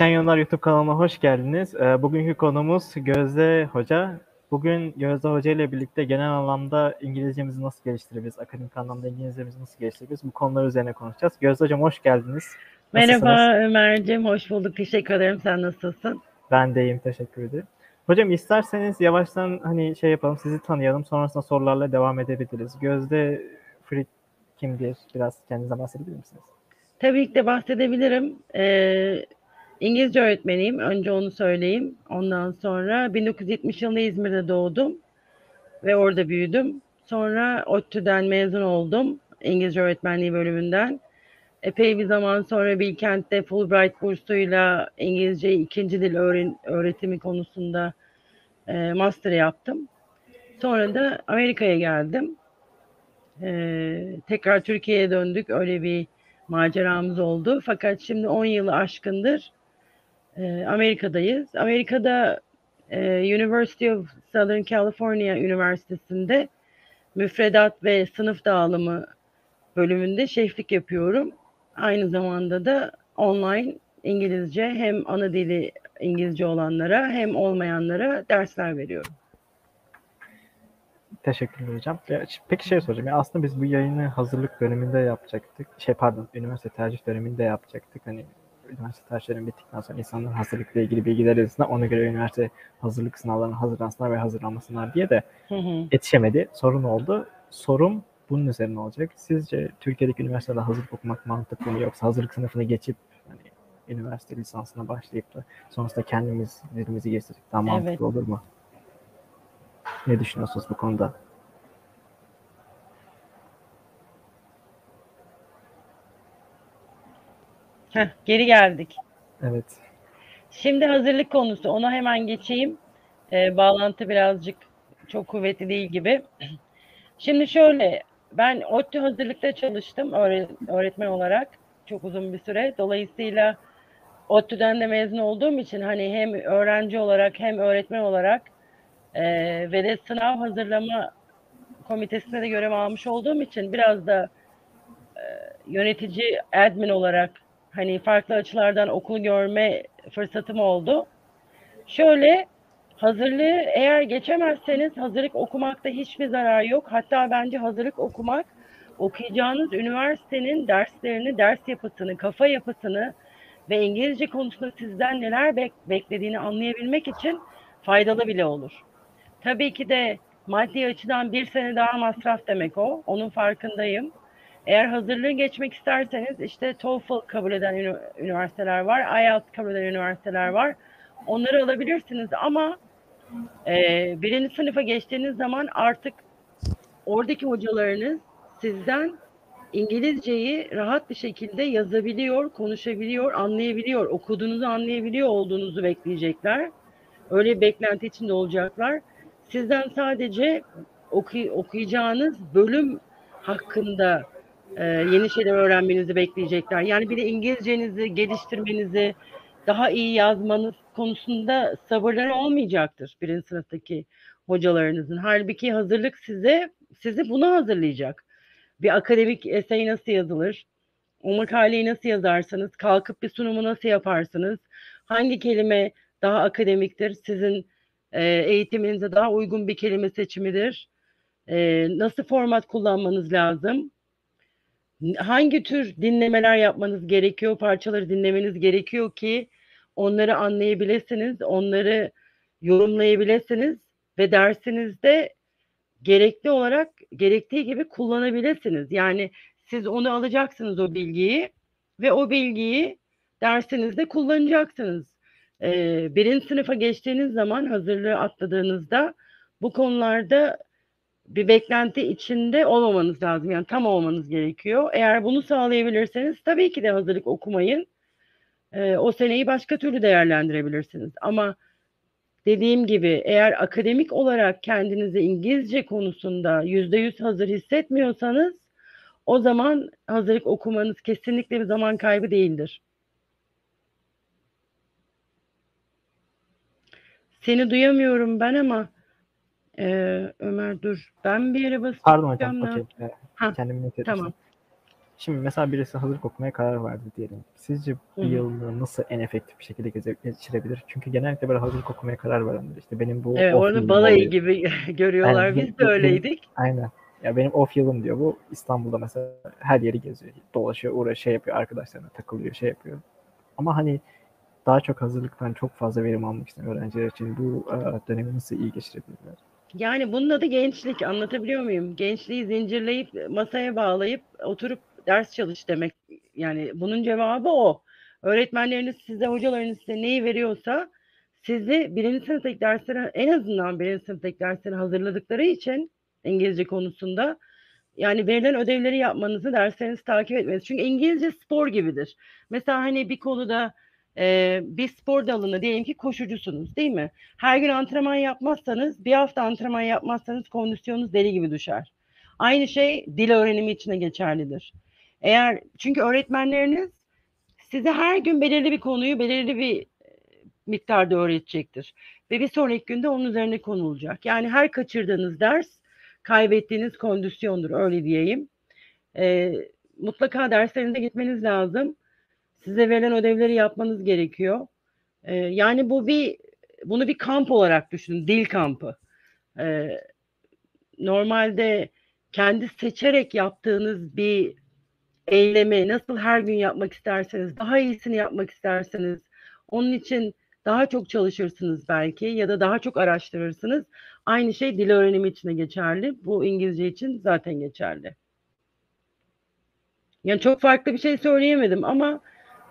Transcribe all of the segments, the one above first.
Kesişen Yollar YouTube kanalına hoş geldiniz. Ee, bugünkü konumuz Gözde Hoca. Bugün Gözde Hoca ile birlikte genel anlamda İngilizcemizi nasıl geliştirebiliriz, akademik anlamda İngilizcemizi nasıl geliştirebiliriz bu konular üzerine konuşacağız. Gözde Hocam hoş geldiniz. Nasılsınız? Merhaba Ömer'cim, hoş bulduk. Teşekkür ederim. Sen nasılsın? Ben de iyiyim, teşekkür ederim. Hocam isterseniz yavaştan hani şey yapalım, sizi tanıyalım. Sonrasında sorularla devam edebiliriz. Gözde Frit kimdir? Biraz kendinize bahsedebilir misiniz? Tabii ki de bahsedebilirim. Ee, İngilizce öğretmeniyim. Önce onu söyleyeyim. Ondan sonra 1970 yılında İzmir'de doğdum ve orada büyüdüm. Sonra ODTÜ'den mezun oldum. İngilizce öğretmenliği bölümünden. Epey bir zaman sonra Bilkent'te Fulbright bursuyla İngilizce ikinci dil öğretimi konusunda e, master yaptım. Sonra da Amerika'ya geldim. E, tekrar Türkiye'ye döndük. Öyle bir maceramız oldu. Fakat şimdi 10 yılı aşkındır e, Amerika'dayız. Amerika'da e, University of Southern California Üniversitesi'nde müfredat ve sınıf dağılımı bölümünde şeflik yapıyorum. Aynı zamanda da online İngilizce hem ana dili İngilizce olanlara hem olmayanlara dersler veriyorum. Teşekkürler hocam. Peki şey soracağım. Ya aslında biz bu yayını hazırlık döneminde yapacaktık. Şey pardon, üniversite tercih döneminde yapacaktık. Hani üniversite tercihlerin bittikten sonra insanların hazırlıkla ilgili bilgiler edilsinler. Ona göre üniversite hazırlık sınavlarına hazırlansınlar ve hazırlanmasınlar diye de hı hı. yetişemedi. Sorun oldu. Sorum bunun üzerine olacak. Sizce Türkiye'deki üniversitede hazırlık okumak mantıklı mı yoksa hazırlık sınıfına geçip hani üniversite lisansına başlayıp da sonrasında kendimiz dilimizi geliştirdik daha mantıklı evet. olur mu? Ne düşünüyorsunuz bu konuda? Heh, geri geldik. Evet. Şimdi hazırlık konusu. Ona hemen geçeyim. Ee, bağlantı birazcık çok kuvvetli değil gibi. Şimdi şöyle, ben ODTÜ hazırlıkta çalıştım öğretmen olarak çok uzun bir süre. Dolayısıyla ODTÜ'den de mezun olduğum için hani hem öğrenci olarak hem öğretmen olarak e, ve de sınav hazırlama komitesinde de görev almış olduğum için biraz da e, yönetici admin olarak hani farklı açılardan okulu görme fırsatım oldu. Şöyle hazırlığı eğer geçemezseniz hazırlık okumakta hiçbir zarar yok. Hatta bence hazırlık okumak okuyacağınız üniversitenin derslerini, ders yapısını, kafa yapısını ve İngilizce konusunda sizden neler bek beklediğini anlayabilmek için faydalı bile olur. Tabii ki de maddi açıdan bir sene daha masraf demek o. Onun farkındayım. Eğer hazırlığı geçmek isterseniz işte TOEFL kabul eden üniversiteler var, IELTS kabul eden üniversiteler var. Onları alabilirsiniz ama e, birinci sınıfa geçtiğiniz zaman artık oradaki hocalarınız sizden İngilizceyi rahat bir şekilde yazabiliyor, konuşabiliyor, anlayabiliyor, okuduğunuzu anlayabiliyor olduğunuzu bekleyecekler. Öyle bir beklenti içinde olacaklar. Sizden sadece oku, okuyacağınız bölüm hakkında e, yeni şeyler öğrenmenizi bekleyecekler. Yani bir de İngilizcenizi geliştirmenizi, daha iyi yazmanız konusunda sabırları olmayacaktır birinci sınıftaki hocalarınızın. Halbuki hazırlık size sizi buna hazırlayacak. Bir akademik essay nasıl yazılır? O makaleyi nasıl yazarsanız, kalkıp bir sunumu nasıl yaparsınız? Hangi kelime daha akademiktir? Sizin e, eğitiminize daha uygun bir kelime seçimidir? E, nasıl format kullanmanız lazım? Hangi tür dinlemeler yapmanız gerekiyor, parçaları dinlemeniz gerekiyor ki onları anlayabilirsiniz, onları yorumlayabilirsiniz ve dersinizde gerekli olarak gerektiği gibi kullanabilirsiniz. Yani siz onu alacaksınız o bilgiyi ve o bilgiyi dersinizde kullanacaksınız. Ee, birinci sınıfa geçtiğiniz zaman hazırlığı atladığınızda bu konularda bir beklenti içinde olmamanız lazım. Yani tam olmanız gerekiyor. Eğer bunu sağlayabilirseniz tabii ki de hazırlık okumayın. E, o seneyi başka türlü değerlendirebilirsiniz. Ama dediğim gibi eğer akademik olarak kendinizi İngilizce konusunda yüzde yüz hazır hissetmiyorsanız o zaman hazırlık okumanız kesinlikle bir zaman kaybı değildir. Seni duyamıyorum ben ama ee, Ömer dur. Ben bir yere basacağım. Pardon hocam. Okay. Ha, Kendimi Tamam. Şimdi mesela birisi hazırlık okumaya karar verdi diyelim. Sizce hı. yılını nasıl en efektif bir şekilde geçirebilir? Çünkü genellikle böyle hazırlık okumaya karar verenler işte benim bu Evet, onu balayı oluyor. gibi görüyorlar. Yani Biz de öyleydik. Aynen. Ya benim off yılım diyor bu. İstanbul'da mesela her yeri geziyor. Dolaşıyor, uğraşıyor, şey yapıyor, arkadaşlarına takılıyor, şey yapıyor. Ama hani daha çok hazırlıktan çok fazla verim almak isteyen öğrenciler için bu e, dönemi nasıl iyi geçirebilirler? Yani bunun adı gençlik. Anlatabiliyor muyum? Gençliği zincirleyip masaya bağlayıp oturup ders çalış demek. Yani bunun cevabı o. Öğretmenleriniz size, hocalarınız size neyi veriyorsa sizi birinci sınıftaki derslere en azından birinci sınıftaki derslere hazırladıkları için İngilizce konusunda yani verilen ödevleri yapmanızı, derslerinizi takip etmeniz. Çünkü İngilizce spor gibidir. Mesela hani bir konuda e, bir spor dalında diyelim ki koşucusunuz değil mi? Her gün antrenman yapmazsanız, bir hafta antrenman yapmazsanız kondisyonunuz deli gibi düşer. Aynı şey dil öğrenimi için de geçerlidir. Eğer çünkü öğretmenleriniz size her gün belirli bir konuyu belirli bir miktarda öğretecektir. Ve bir sonraki günde onun üzerine konulacak. Yani her kaçırdığınız ders kaybettiğiniz kondisyondur öyle diyeyim. Ee, mutlaka derslerinize gitmeniz lazım. Size verilen ödevleri yapmanız gerekiyor. Ee, yani bu bir bunu bir kamp olarak düşünün, dil kampı. Ee, normalde kendi seçerek yaptığınız bir eylemi nasıl her gün yapmak isterseniz, daha iyisini yapmak isterseniz, onun için daha çok çalışırsınız belki ya da daha çok araştırırsınız. Aynı şey dil öğrenimi için de geçerli. Bu İngilizce için zaten geçerli. Yani çok farklı bir şey söyleyemedim ama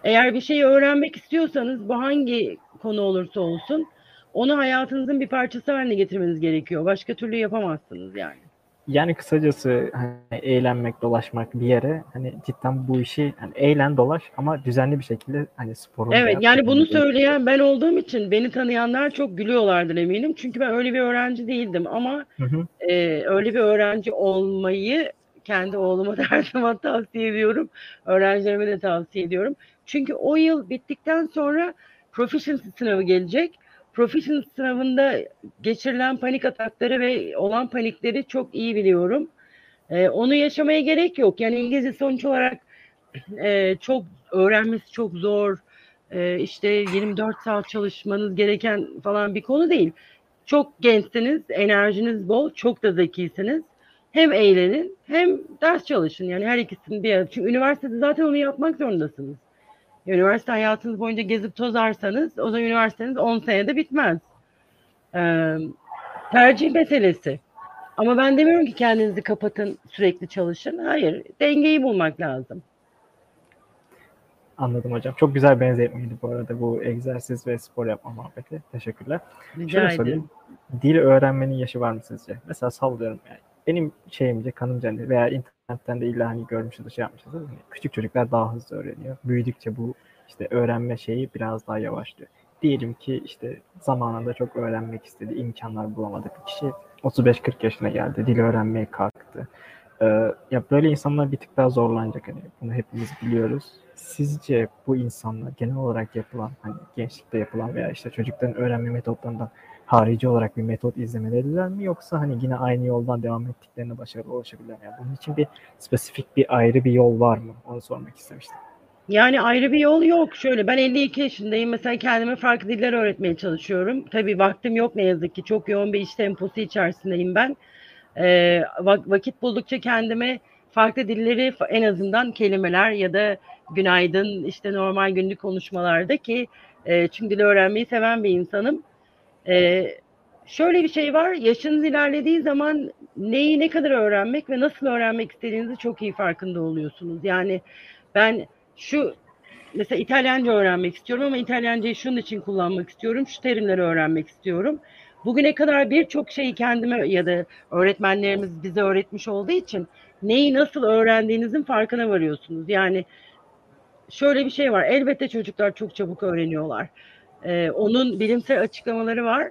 eğer bir şeyi öğrenmek istiyorsanız bu hangi konu olursa olsun onu hayatınızın bir parçası haline getirmeniz gerekiyor. Başka türlü yapamazsınız yani. Yani kısacası hani eğlenmek, dolaşmak bir yere hani cidden bu işi hani eğlen dolaş ama düzenli bir şekilde hani sporunu Evet yani bunu söyleyen ben olduğum için beni tanıyanlar çok gülüyorlardır eminim. Çünkü ben öyle bir öğrenci değildim ama Hı hı. e, öyle bir öğrenci olmayı kendi oğluma her zaman tavsiye ediyorum. Öğrencilerime de tavsiye ediyorum. Çünkü o yıl bittikten sonra proficiency sınavı gelecek. Proficiency sınavında geçirilen panik atakları ve olan panikleri çok iyi biliyorum. E, onu yaşamaya gerek yok. Yani İngilizce sonuç olarak e, çok öğrenmesi çok zor. E, işte 24 saat çalışmanız gereken falan bir konu değil. Çok gençsiniz, enerjiniz bol, çok da zekisiniz. Hem eğlenin hem ders çalışın. Yani her ikisini bir arada. Çünkü üniversitede zaten onu yapmak zorundasınız. Üniversite hayatınız boyunca gezip tozarsanız o zaman üniversiteniz 10 senede bitmez. Ee, tercih meselesi. Ama ben demiyorum ki kendinizi kapatın sürekli çalışın. Hayır. Dengeyi bulmak lazım. Anladım hocam. Çok güzel benzetmeydi bu arada bu egzersiz ve spor yapma muhabbeti. Teşekkürler. Rica Şöyle ederim. sorayım. Dil öğrenmenin yaşı var mı sizce? Mesela sallıyorum yani. Benim şeyimce, kanımca veya internetten de illa hani görmüşüz, şey yapmışız. Hani küçük çocuklar daha hızlı öğreniyor. Büyüdükçe bu işte öğrenme şeyi biraz daha yavaşlıyor. Diyelim ki işte zamanında çok öğrenmek istedi, imkanlar bulamadı. Bir kişi 35-40 yaşına geldi, dil öğrenmeye kalktı. Ee, ya böyle insanlar bir tık daha zorlanacak hani bunu hepimiz biliyoruz. Sizce bu insanlar genel olarak yapılan hani gençlikte yapılan veya işte çocukların öğrenme metotlarından harici olarak bir metot izlemeleriler mi yoksa hani yine aynı yoldan devam ettiklerine başarılı ulaşabilirler mi? Yani bunun için bir spesifik bir ayrı bir yol var mı? Onu sormak istemiştim. Yani ayrı bir yol yok. Şöyle ben 52 yaşındayım. Mesela kendime farklı diller öğretmeye çalışıyorum. Tabii vaktim yok ne yazık ki. Çok yoğun bir iş temposu içerisindeyim ben. Ee, vak- vakit buldukça kendime farklı dilleri en azından kelimeler ya da günaydın işte normal günlük konuşmalarda ki e, çünkü dil öğrenmeyi seven bir insanım. Ee, şöyle bir şey var. Yaşınız ilerlediği zaman neyi ne kadar öğrenmek ve nasıl öğrenmek istediğinizi çok iyi farkında oluyorsunuz. Yani ben şu mesela İtalyanca öğrenmek istiyorum ama İtalyancayı şunun için kullanmak istiyorum. Şu terimleri öğrenmek istiyorum. Bugüne kadar birçok şeyi kendime ya da öğretmenlerimiz bize öğretmiş olduğu için neyi nasıl öğrendiğinizin farkına varıyorsunuz. Yani şöyle bir şey var. Elbette çocuklar çok çabuk öğreniyorlar. Ee, onun bilimsel açıklamaları var.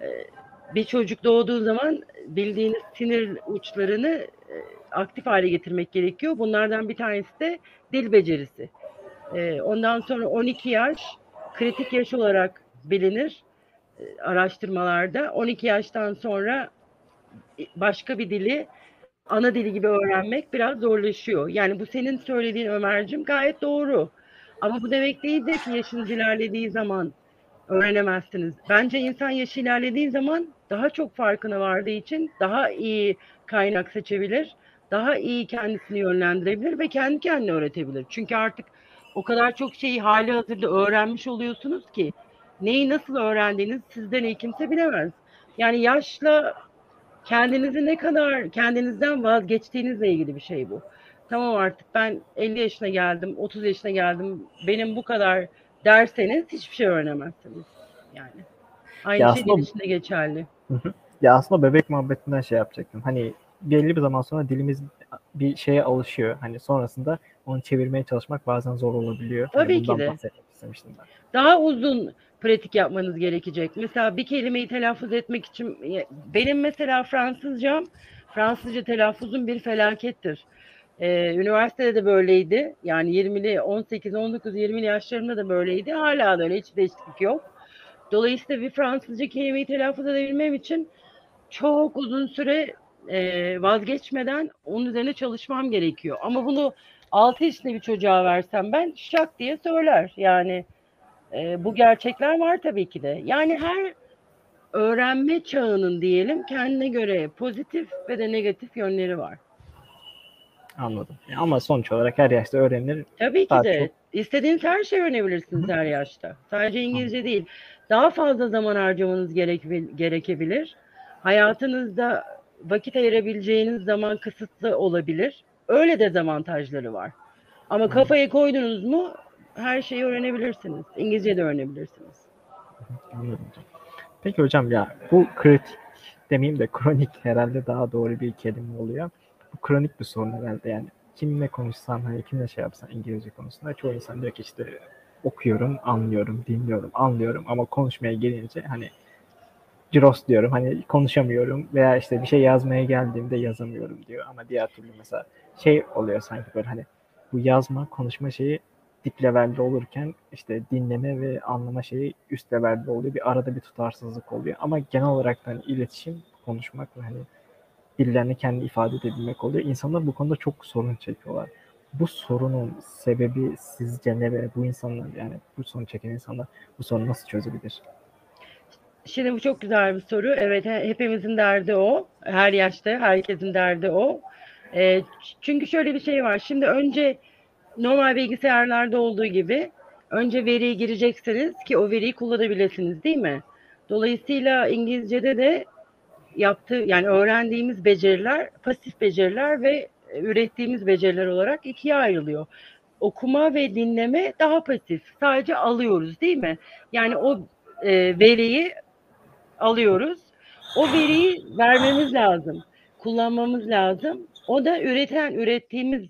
Ee, bir çocuk doğduğu zaman bildiğiniz sinir uçlarını e, aktif hale getirmek gerekiyor. Bunlardan bir tanesi de dil becerisi. Ee, ondan sonra 12 yaş kritik yaş olarak bilinir e, araştırmalarda. 12 yaştan sonra başka bir dili ana dili gibi öğrenmek biraz zorlaşıyor. Yani bu senin söylediğin Ömer'cim gayet doğru. Ama bu demek değildir ki yaşınız ilerlediği zaman öğrenemezsiniz. Bence insan yaşı ilerlediği zaman daha çok farkına vardığı için daha iyi kaynak seçebilir. Daha iyi kendisini yönlendirebilir ve kendi kendine öğretebilir. Çünkü artık o kadar çok şeyi hali hazırda öğrenmiş oluyorsunuz ki neyi nasıl öğrendiğiniz sizden iyi kimse bilemez. Yani yaşla kendinizi ne kadar kendinizden vazgeçtiğinizle ilgili bir şey bu. Tamam artık ben 50 yaşına geldim, 30 yaşına geldim, benim bu kadar derseniz hiçbir şey öğrenemezsiniz. Yani aynı Ya şey aslında- geçerli. Ya aslında bebek muhabbetinden şey yapacaktım. Hani belli bir zaman sonra dilimiz bir şeye alışıyor. Hani sonrasında onu çevirmeye çalışmak bazen zor olabiliyor. Hani Tabii ki bundan de. ben. Daha uzun pratik yapmanız gerekecek. Mesela bir kelimeyi telaffuz etmek için benim mesela Fransızcam Fransızca telaffuzum bir felakettir. Ee, üniversitede de böyleydi. Yani 20'li 18 19 20'li yaşlarımda da böyleydi. Hala da öyle hiç değişiklik yok. Dolayısıyla bir Fransızca kelimeyi telaffuz edebilmem için çok uzun süre e, vazgeçmeden onun üzerine çalışmam gerekiyor. Ama bunu 6 yaşında bir çocuğa versem ben şak diye söyler. Yani e, bu gerçekler var tabii ki de. Yani her öğrenme çağının diyelim kendine göre pozitif ve de negatif yönleri var. Anladım. Ama sonuç olarak her yaşta öğrenilir. Tabii ki de. çok- İstediğiniz her şeyi öğrenebilirsiniz her yaşta. Sadece İngilizce değil. Daha fazla zaman harcamanız gerek, gerekebilir. Hayatınızda vakit ayırabileceğiniz zaman kısıtlı olabilir. Öyle dezavantajları var. Ama kafaya koydunuz mu her şeyi öğrenebilirsiniz. İngilizce de öğrenebilirsiniz. Anladım. Peki hocam ya bu kritik demeyeyim de kronik herhalde daha doğru bir kelime oluyor. Bu kronik bir sorun herhalde yani. Kimle konuşsan, hani kimle şey yapsan İngilizce konusunda çoğu insan diyor ki işte okuyorum, anlıyorum, dinliyorum, anlıyorum ama konuşmaya gelince hani ciros diyorum hani konuşamıyorum veya işte bir şey yazmaya geldiğimde yazamıyorum diyor ama diğer türlü mesela şey oluyor sanki böyle hani bu yazma konuşma şeyi dip levelde olurken işte dinleme ve anlama şeyi üst levelde oluyor. Bir arada bir tutarsızlık oluyor. Ama genel olarak hani iletişim, konuşmak hani dillerini kendi ifade edebilmek oluyor. İnsanlar bu konuda çok sorun çekiyorlar. Bu sorunun sebebi sizce ne ve bu insanlar yani bu sorun çeken insanlar bu sorunu nasıl çözebilir? Şimdi bu çok güzel bir soru. Evet he- hepimizin derdi o. Her yaşta herkesin derdi o. E, çünkü şöyle bir şey var. Şimdi önce normal bilgisayarlarda olduğu gibi önce veriyi gireceksiniz ki o veriyi kullanabilirsiniz değil mi? Dolayısıyla İngilizce'de de yaptığı yani öğrendiğimiz beceriler pasif beceriler ve e, ürettiğimiz beceriler olarak ikiye ayrılıyor. Okuma ve dinleme daha pasif. Sadece alıyoruz değil mi? Yani o e, veriyi alıyoruz. O veriyi vermemiz lazım. Kullanmamız lazım. O da üreten, ürettiğimiz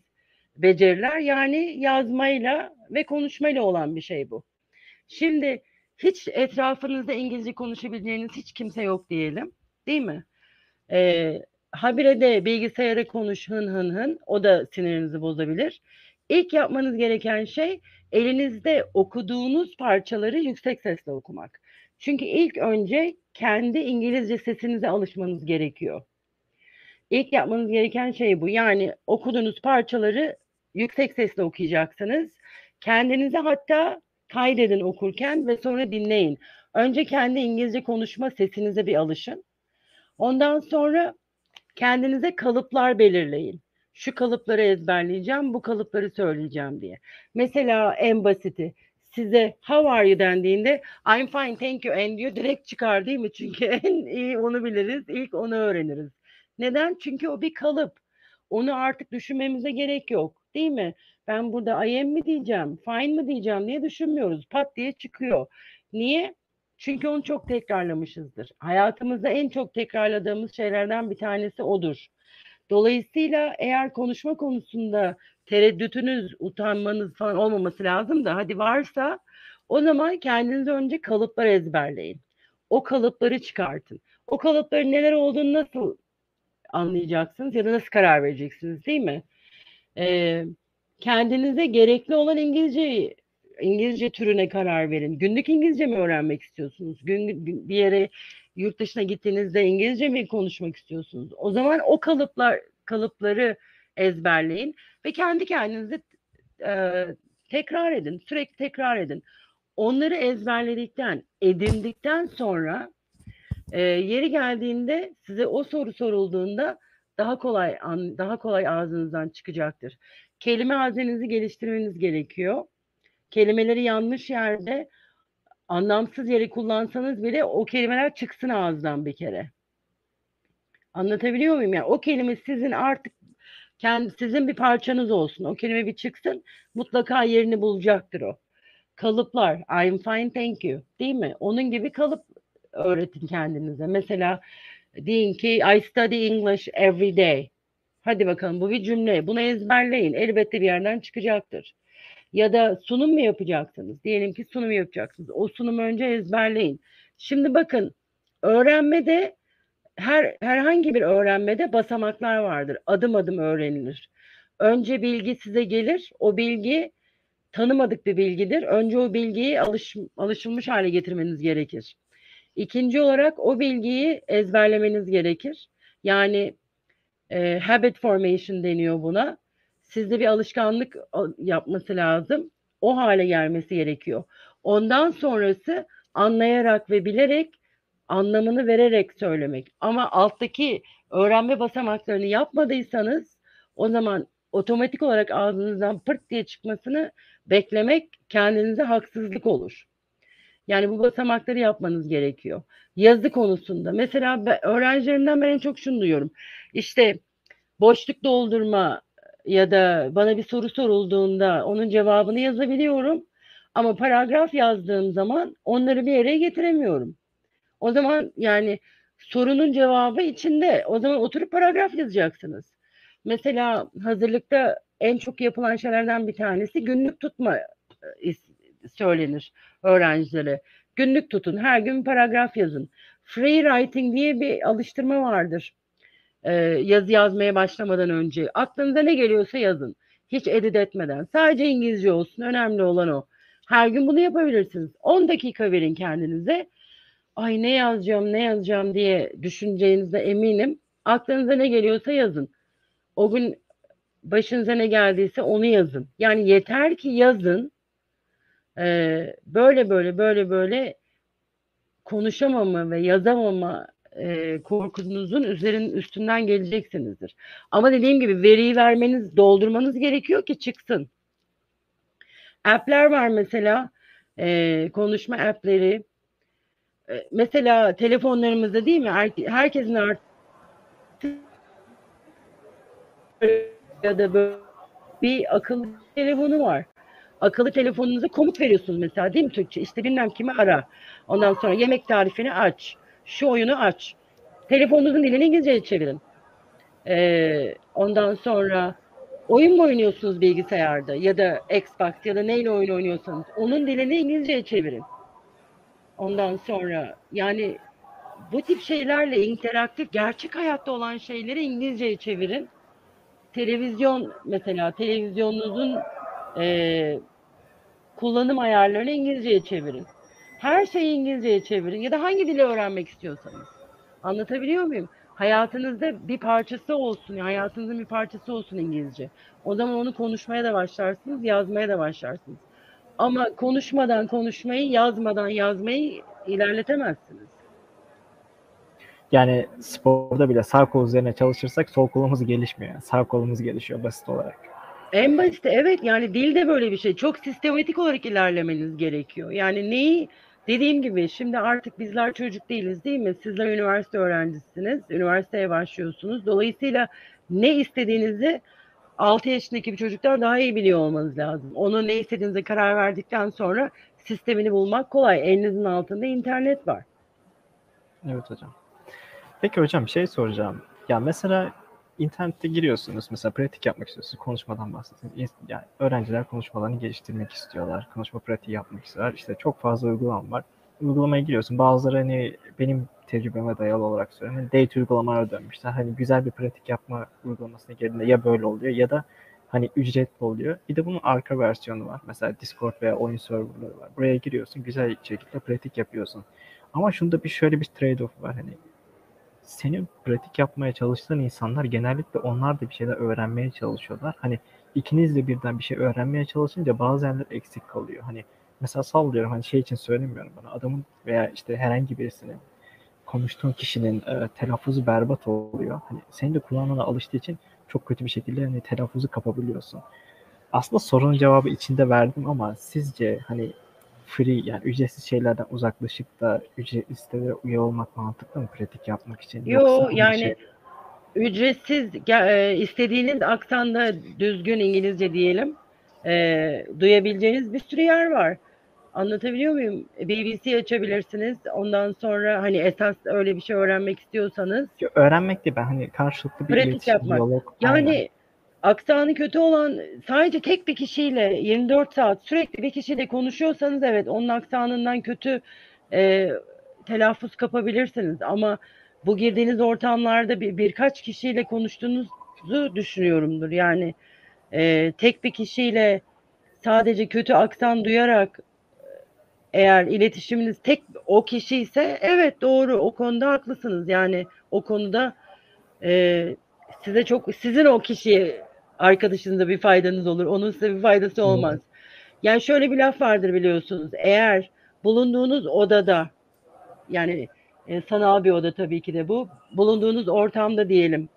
beceriler yani yazmayla ve konuşmayla olan bir şey bu. Şimdi hiç etrafınızda İngilizce konuşabileceğiniz hiç kimse yok diyelim. Değil mi? Ee, habire de bilgisayara konuş hın hın hın. O da sinirinizi bozabilir. İlk yapmanız gereken şey elinizde okuduğunuz parçaları yüksek sesle okumak. Çünkü ilk önce kendi İngilizce sesinize alışmanız gerekiyor. İlk yapmanız gereken şey bu. Yani okuduğunuz parçaları yüksek sesle okuyacaksınız. Kendinize hatta kaydedin okurken ve sonra dinleyin. Önce kendi İngilizce konuşma sesinize bir alışın. Ondan sonra kendinize kalıplar belirleyin. Şu kalıpları ezberleyeceğim, bu kalıpları söyleyeceğim diye. Mesela en basiti size how are you dendiğinde I'm fine thank you and diyor direkt çıkar değil mi? Çünkü en iyi onu biliriz, ilk onu öğreniriz. Neden? Çünkü o bir kalıp. Onu artık düşünmemize gerek yok değil mi? Ben burada I am mi diyeceğim, fine mi diyeceğim diye düşünmüyoruz. Pat diye çıkıyor. Niye? Çünkü onu çok tekrarlamışızdır. Hayatımızda en çok tekrarladığımız şeylerden bir tanesi odur. Dolayısıyla eğer konuşma konusunda tereddütünüz, utanmanız falan olmaması lazım da hadi varsa o zaman kendinize önce kalıplar ezberleyin. O kalıpları çıkartın. O kalıpların neler olduğunu nasıl anlayacaksınız ya da nasıl karar vereceksiniz değil mi? Ee, kendinize gerekli olan İngilizce İngilizce türüne karar verin. Günlük İngilizce mi öğrenmek istiyorsunuz? Gün, bir yere yurt dışına gittiğinizde İngilizce mi konuşmak istiyorsunuz? O zaman o kalıplar kalıpları ezberleyin ve kendi kendinize e, tekrar edin. Sürekli tekrar edin. Onları ezberledikten, edindikten sonra e, yeri geldiğinde size o soru sorulduğunda daha kolay daha kolay ağzınızdan çıkacaktır. Kelime hazinenizi geliştirmeniz gerekiyor. Kelimeleri yanlış yerde anlamsız yere kullansanız bile o kelimeler çıksın ağızdan bir kere. Anlatabiliyor muyum? Yani o kelime sizin artık kendi, sizin bir parçanız olsun. O kelime bir çıksın mutlaka yerini bulacaktır o. Kalıplar. I'm fine thank you. Değil mi? Onun gibi kalıp öğretin kendinize. Mesela deyin ki I study English every day. Hadi bakalım bu bir cümle. Bunu ezberleyin. Elbette bir yerden çıkacaktır. Ya da sunum mu yapacaksınız? Diyelim ki sunum yapacaksınız. O sunumu önce ezberleyin. Şimdi bakın öğrenmede her herhangi bir öğrenmede basamaklar vardır. Adım adım öğrenilir. Önce bilgi size gelir. O bilgi tanımadık bir bilgidir. Önce o bilgiyi alış, alışılmış hale getirmeniz gerekir. İkinci olarak o bilgiyi ezberlemeniz gerekir. Yani e, habit formation deniyor buna. Sizde bir alışkanlık yapması lazım. O hale gelmesi gerekiyor. Ondan sonrası anlayarak ve bilerek anlamını vererek söylemek. Ama alttaki öğrenme basamaklarını yapmadıysanız o zaman otomatik olarak ağzınızdan pırt diye çıkmasını beklemek kendinize haksızlık olur. Yani bu basamakları yapmanız gerekiyor. Yazı konusunda mesela ben, öğrencilerimden ben en çok şunu duyuyorum. İşte boşluk doldurma ya da bana bir soru sorulduğunda onun cevabını yazabiliyorum. Ama paragraf yazdığım zaman onları bir yere getiremiyorum. O zaman yani sorunun cevabı içinde. O zaman oturup paragraf yazacaksınız. Mesela hazırlıkta en çok yapılan şeylerden bir tanesi günlük tutma e, söylenir öğrencilere. Günlük tutun, her gün paragraf yazın. Free writing diye bir alıştırma vardır. Ee, yazı yazmaya başlamadan önce. Aklınıza ne geliyorsa yazın. Hiç edit etmeden. Sadece İngilizce olsun. Önemli olan o. Her gün bunu yapabilirsiniz. 10 dakika verin kendinize. Ay ne yazacağım, ne yazacağım diye düşüneceğinize eminim. Aklınıza ne geliyorsa yazın. O gün başınıza ne geldiyse onu yazın. Yani yeter ki yazın e, böyle böyle böyle böyle konuşamama ve yazamama e, korkunuzun üzerinin üstünden geleceksinizdir. Ama dediğim gibi veriyi vermeniz, doldurmanız gerekiyor ki çıksın. App'ler var mesela, e, konuşma app'leri. E, mesela telefonlarımızda değil mi? Her, herkesin artık ya da böyle bir akıllı telefonu var akıllı telefonunuza komut veriyorsunuz mesela değil mi Türkçe? İşte bilmem kimi ara. Ondan sonra yemek tarifini aç. Şu oyunu aç. Telefonunuzun dilini İngilizceye çevirin. Ee, ondan sonra oyun mu oynuyorsunuz bilgisayarda ya da Xbox ya da neyle oyun oynuyorsanız onun dilini İngilizceye çevirin. Ondan sonra yani bu tip şeylerle interaktif gerçek hayatta olan şeyleri İngilizceye çevirin. Televizyon mesela televizyonunuzun e, kullanım ayarlarını İngilizceye çevirin. Her şeyi İngilizceye çevirin ya da hangi dili öğrenmek istiyorsanız. Anlatabiliyor muyum? Hayatınızda bir parçası olsun, hayatınızın bir parçası olsun İngilizce. O zaman onu konuşmaya da başlarsınız, yazmaya da başlarsınız. Ama konuşmadan konuşmayı, yazmadan yazmayı ilerletemezsiniz. Yani sporda bile sağ kol üzerine çalışırsak sol kolumuz gelişmiyor. Sağ kolumuz gelişiyor basit olarak. En basit evet yani dil de böyle bir şey. Çok sistematik olarak ilerlemeniz gerekiyor. Yani neyi dediğim gibi şimdi artık bizler çocuk değiliz değil mi? Sizler üniversite öğrencisiniz. Üniversiteye başlıyorsunuz. Dolayısıyla ne istediğinizi 6 yaşındaki bir çocuktan daha iyi biliyor olmanız lazım. Onu ne istediğinize karar verdikten sonra sistemini bulmak kolay. Elinizin altında internet var. Evet hocam. Peki hocam şey soracağım. Ya mesela internette giriyorsunuz mesela pratik yapmak istiyorsunuz konuşmadan bahsedin. Yani öğrenciler konuşmalarını geliştirmek istiyorlar. Konuşma pratiği yapmak istiyorlar. İşte çok fazla uygulama var. Uygulamaya giriyorsun. Bazıları hani benim tecrübeme dayalı olarak söylüyorum. Hani date uygulamalara dönmüşler. Hani güzel bir pratik yapma uygulamasına girdiğinde ya böyle oluyor ya da hani ücretli oluyor. Bir de bunun arka versiyonu var. Mesela Discord veya oyun serverları var. Buraya giriyorsun. Güzel şekilde pratik yapıyorsun. Ama şunda bir şöyle bir trade-off var. Hani senin pratik yapmaya çalıştığın insanlar genellikle onlar da bir şeyler öğrenmeye çalışıyorlar. Hani ikiniz de birden bir şey öğrenmeye çalışınca bazı yerler eksik kalıyor. Hani mesela sallıyorum hani şey için söylemiyorum bana adamın veya işte herhangi birisinin konuştuğun kişinin e, telaffuzu berbat oluyor. Hani senin de kulağına alıştığı için çok kötü bir şekilde hani telaffuzu kapabiliyorsun. Aslında sorunun cevabı içinde verdim ama sizce hani free yani ücretsiz şeylerden uzaklaşıp da ücretli sitelere üye olmak mantıklı mı pratik yapmak için? Yo Yoksa bir yani şey- ücretsiz e, istediğiniz aksanda düzgün İngilizce diyelim e, duyabileceğiniz bir sürü yer var. Anlatabiliyor muyum? BBC açabilirsiniz. Ondan sonra hani esas öyle bir şey öğrenmek istiyorsanız Yo, öğrenmek değil ben hani karşılıklı bir Pratik iletişim, yapmak. diyalog. yani aynen. Aksanı kötü olan sadece tek bir kişiyle 24 saat sürekli bir kişiyle konuşuyorsanız evet onun aksanından kötü e, telaffuz kapabilirsiniz ama bu girdiğiniz ortamlarda bir, birkaç kişiyle konuştuğunuzu düşünüyorumdur. Yani e, tek bir kişiyle sadece kötü aksan duyarak eğer iletişiminiz tek o kişi ise evet doğru o konuda haklısınız. Yani o konuda e, size çok sizin o kişiye arkadaşınıza bir faydanız olur. Onun size bir faydası olmaz. Yani şöyle bir laf vardır biliyorsunuz. Eğer bulunduğunuz odada yani e, sanal bir oda tabii ki de bu. Bulunduğunuz ortamda diyelim.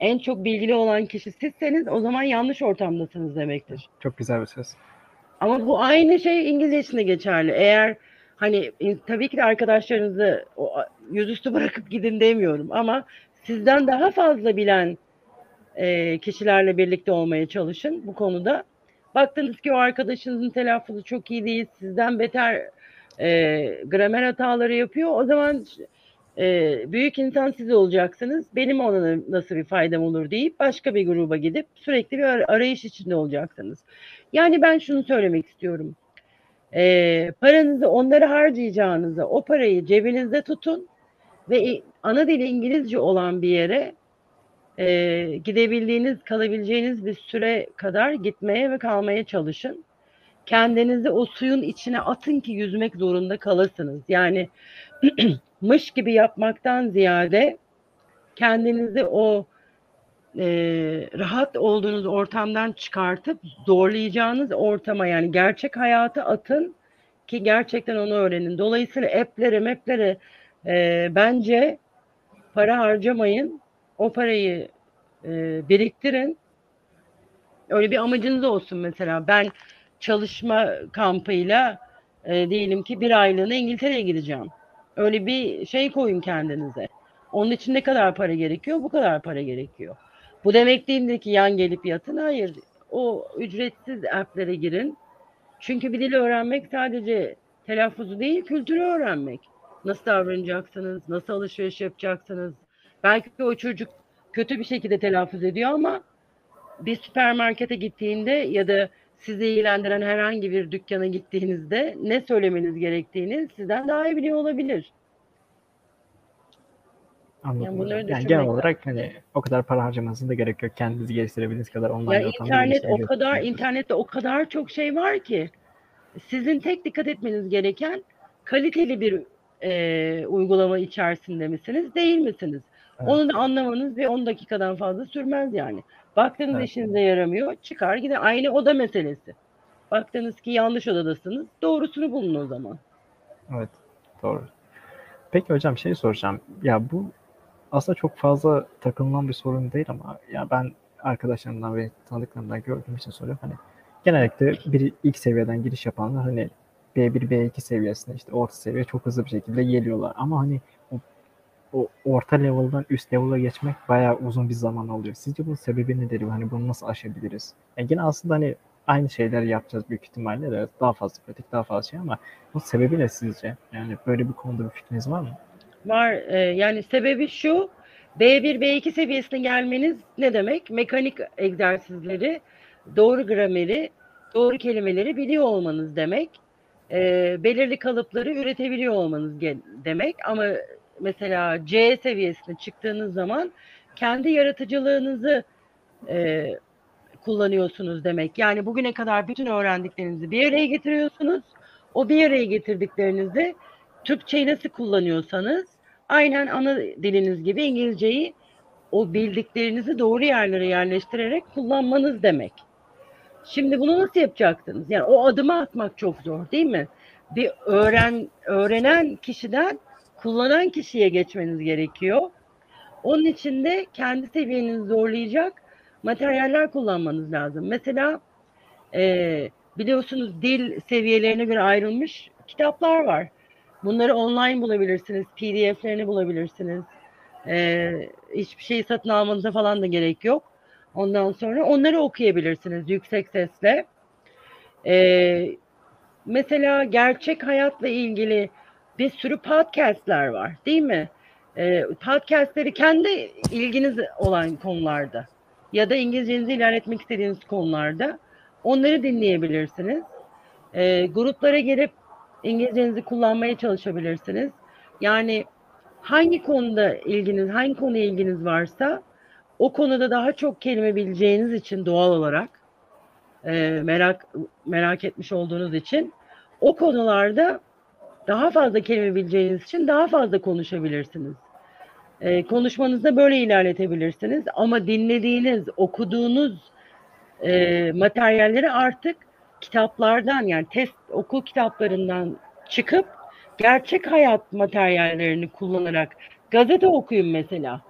En çok bilgili olan kişi sizseniz o zaman yanlış ortamdasınız demektir. Çok güzel bir söz. Ama bu aynı şey İngilizce için de geçerli. Eğer hani tabii ki de arkadaşlarınızı o, yüzüstü bırakıp gidin demiyorum ama sizden daha fazla bilen e, kişilerle birlikte olmaya çalışın bu konuda. Baktınız ki o arkadaşınızın telaffuzu çok iyi değil, sizden beter e, gramer hataları yapıyor. O zaman e, büyük insan siz olacaksınız. Benim ona nasıl bir faydam olur deyip başka bir gruba gidip sürekli bir ar- arayış içinde olacaksınız. Yani ben şunu söylemek istiyorum. Ee, paranızı onları harcayacağınıza o parayı cebinizde tutun ve ana dili İngilizce olan bir yere e, gidebildiğiniz, kalabileceğiniz bir süre kadar gitmeye ve kalmaya çalışın. Kendinizi o suyun içine atın ki yüzmek zorunda kalasınız. Yani mış gibi yapmaktan ziyade kendinizi o e, rahat olduğunuz ortamdan çıkartıp zorlayacağınız ortama yani gerçek hayata atın ki gerçekten onu öğrenin. Dolayısıyla app'lere, map'lere e, bence para harcamayın. O parayı e, biriktirin. Öyle bir amacınız olsun mesela. Ben çalışma kampıyla e, diyelim ki bir aylığına İngiltere'ye gideceğim. Öyle bir şey koyun kendinize. Onun için ne kadar para gerekiyor? Bu kadar para gerekiyor. Bu demek değildir ki yan gelip yatın. Hayır. O ücretsiz app'lere girin. Çünkü bir dili öğrenmek sadece telaffuzu değil, kültürü öğrenmek. Nasıl davranacaksınız, nasıl alışveriş yapacaksınız. Belki o çocuk kötü bir şekilde telaffuz ediyor ama bir süpermarkete gittiğinde ya da sizi ilgilendiren herhangi bir dükkana gittiğinizde ne söylemeniz gerektiğini sizden daha iyi biliyor olabilir. Anladım. Yani bunları Yani genel olarak hani o kadar para harcamanızın da gerek yok. Kendinizi geliştirebildiğiniz kadar online Ya internet o kadar internette o kadar çok şey var ki sizin tek dikkat etmeniz gereken kaliteli bir e, uygulama içerisinde misiniz, değil misiniz? Evet. Onu da anlamanız bir 10 dakikadan fazla sürmez yani. Baktınız Evet. işinize yaramıyor, çıkar gidin. Aynı oda meselesi. Baktınız ki yanlış odadasınız, doğrusunu bulun o zaman. Evet, doğru. Peki hocam şey soracağım. Ya bu aslında çok fazla takılınan bir sorun değil ama ya ben arkadaşlarımdan ve tanıdıklarımdan gördüğüm için soruyorum. Hani genellikle bir ilk seviyeden giriş yapanlar hani B1, B2 seviyesine işte orta seviye çok hızlı bir şekilde geliyorlar. Ama hani o, orta level'dan üst level'a geçmek bayağı uzun bir zaman alıyor. Sizce bunun sebebi nedir? Hani bunu nasıl aşabiliriz? Yani gene aslında hani aynı şeyleri yapacağız büyük ihtimalle de daha fazla pratik, daha fazla şey ama bunun sebebi ne sizce? Yani böyle bir konuda bir fikriniz var mı? Var e, yani sebebi şu B1 B2 seviyesine gelmeniz ne demek? Mekanik egzersizleri, doğru grameri, doğru kelimeleri biliyor olmanız demek. E, belirli kalıpları üretebiliyor olmanız demek. Ama mesela C seviyesine çıktığınız zaman kendi yaratıcılığınızı e, kullanıyorsunuz demek. Yani bugüne kadar bütün öğrendiklerinizi bir araya getiriyorsunuz. O bir araya getirdiklerinizi Türkçeyi nasıl kullanıyorsanız aynen ana diliniz gibi İngilizceyi o bildiklerinizi doğru yerlere yerleştirerek kullanmanız demek. Şimdi bunu nasıl yapacaksınız? Yani o adımı atmak çok zor değil mi? Bir öğren öğrenen kişiden kullanan kişiye geçmeniz gerekiyor. Onun için de kendi seviyenizi zorlayacak materyaller kullanmanız lazım. Mesela e, biliyorsunuz dil seviyelerine göre ayrılmış kitaplar var. Bunları online bulabilirsiniz, PDF'lerini bulabilirsiniz. E, hiçbir şeyi satın almanıza falan da gerek yok. Ondan sonra onları okuyabilirsiniz yüksek sesle. E, mesela gerçek hayatla ilgili bir sürü podcastler var değil mi? E, podcastleri kendi ilginiz olan konularda ya da İngilizcenizi ilerletmek istediğiniz konularda onları dinleyebilirsiniz. E, gruplara girip İngilizcenizi kullanmaya çalışabilirsiniz. Yani hangi konuda ilginiz, hangi konuya ilginiz varsa o konuda daha çok kelime bileceğiniz için doğal olarak e, merak merak etmiş olduğunuz için o konularda daha fazla kelime bileceğiniz için daha fazla konuşabilirsiniz. E, konuşmanızda böyle ilerletebilirsiniz ama dinlediğiniz, okuduğunuz e, materyalleri artık kitaplardan yani test okul kitaplarından çıkıp gerçek hayat materyallerini kullanarak gazete okuyun mesela.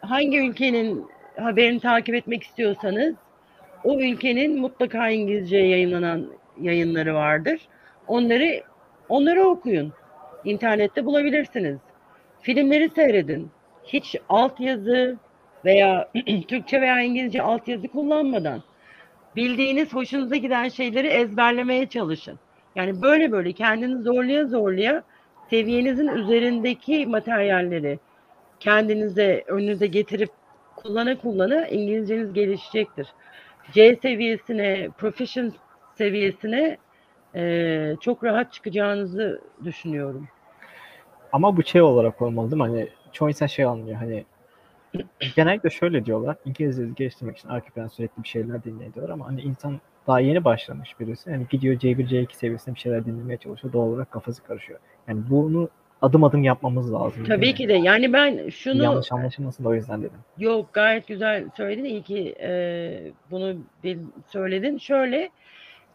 Hangi ülkenin haberini takip etmek istiyorsanız o ülkenin mutlaka İngilizce yayınlanan yayınları vardır. Onları onları okuyun. İnternette bulabilirsiniz. Filmleri seyredin. Hiç altyazı veya Türkçe veya İngilizce altyazı kullanmadan bildiğiniz hoşunuza giden şeyleri ezberlemeye çalışın. Yani böyle böyle kendini zorlaya zorlaya seviyenizin üzerindeki materyalleri kendinize önünüze getirip kullana kullana İngilizceniz gelişecektir. C seviyesine, proficient seviyesine e, çok rahat çıkacağınızı düşünüyorum. Ama bu şey olarak olmalı değil mi? Hani çoğu insan şey anlıyor hani genellikle şöyle diyorlar. İngilizceyi geliştirmek için arka plan sürekli bir şeyler dinliyor ama hani insan daha yeni başlamış birisi. Yani gidiyor C1, C2 seviyesinde bir şeyler dinlemeye çalışıyor. Doğal olarak kafası karışıyor. Yani bunu adım adım yapmamız lazım. Tabii ki de. Yani ben şunu... Yanlış anlaşılmasın da o yüzden dedim. Yok gayet güzel söyledin. İyi ki e, bunu bir söyledin. Şöyle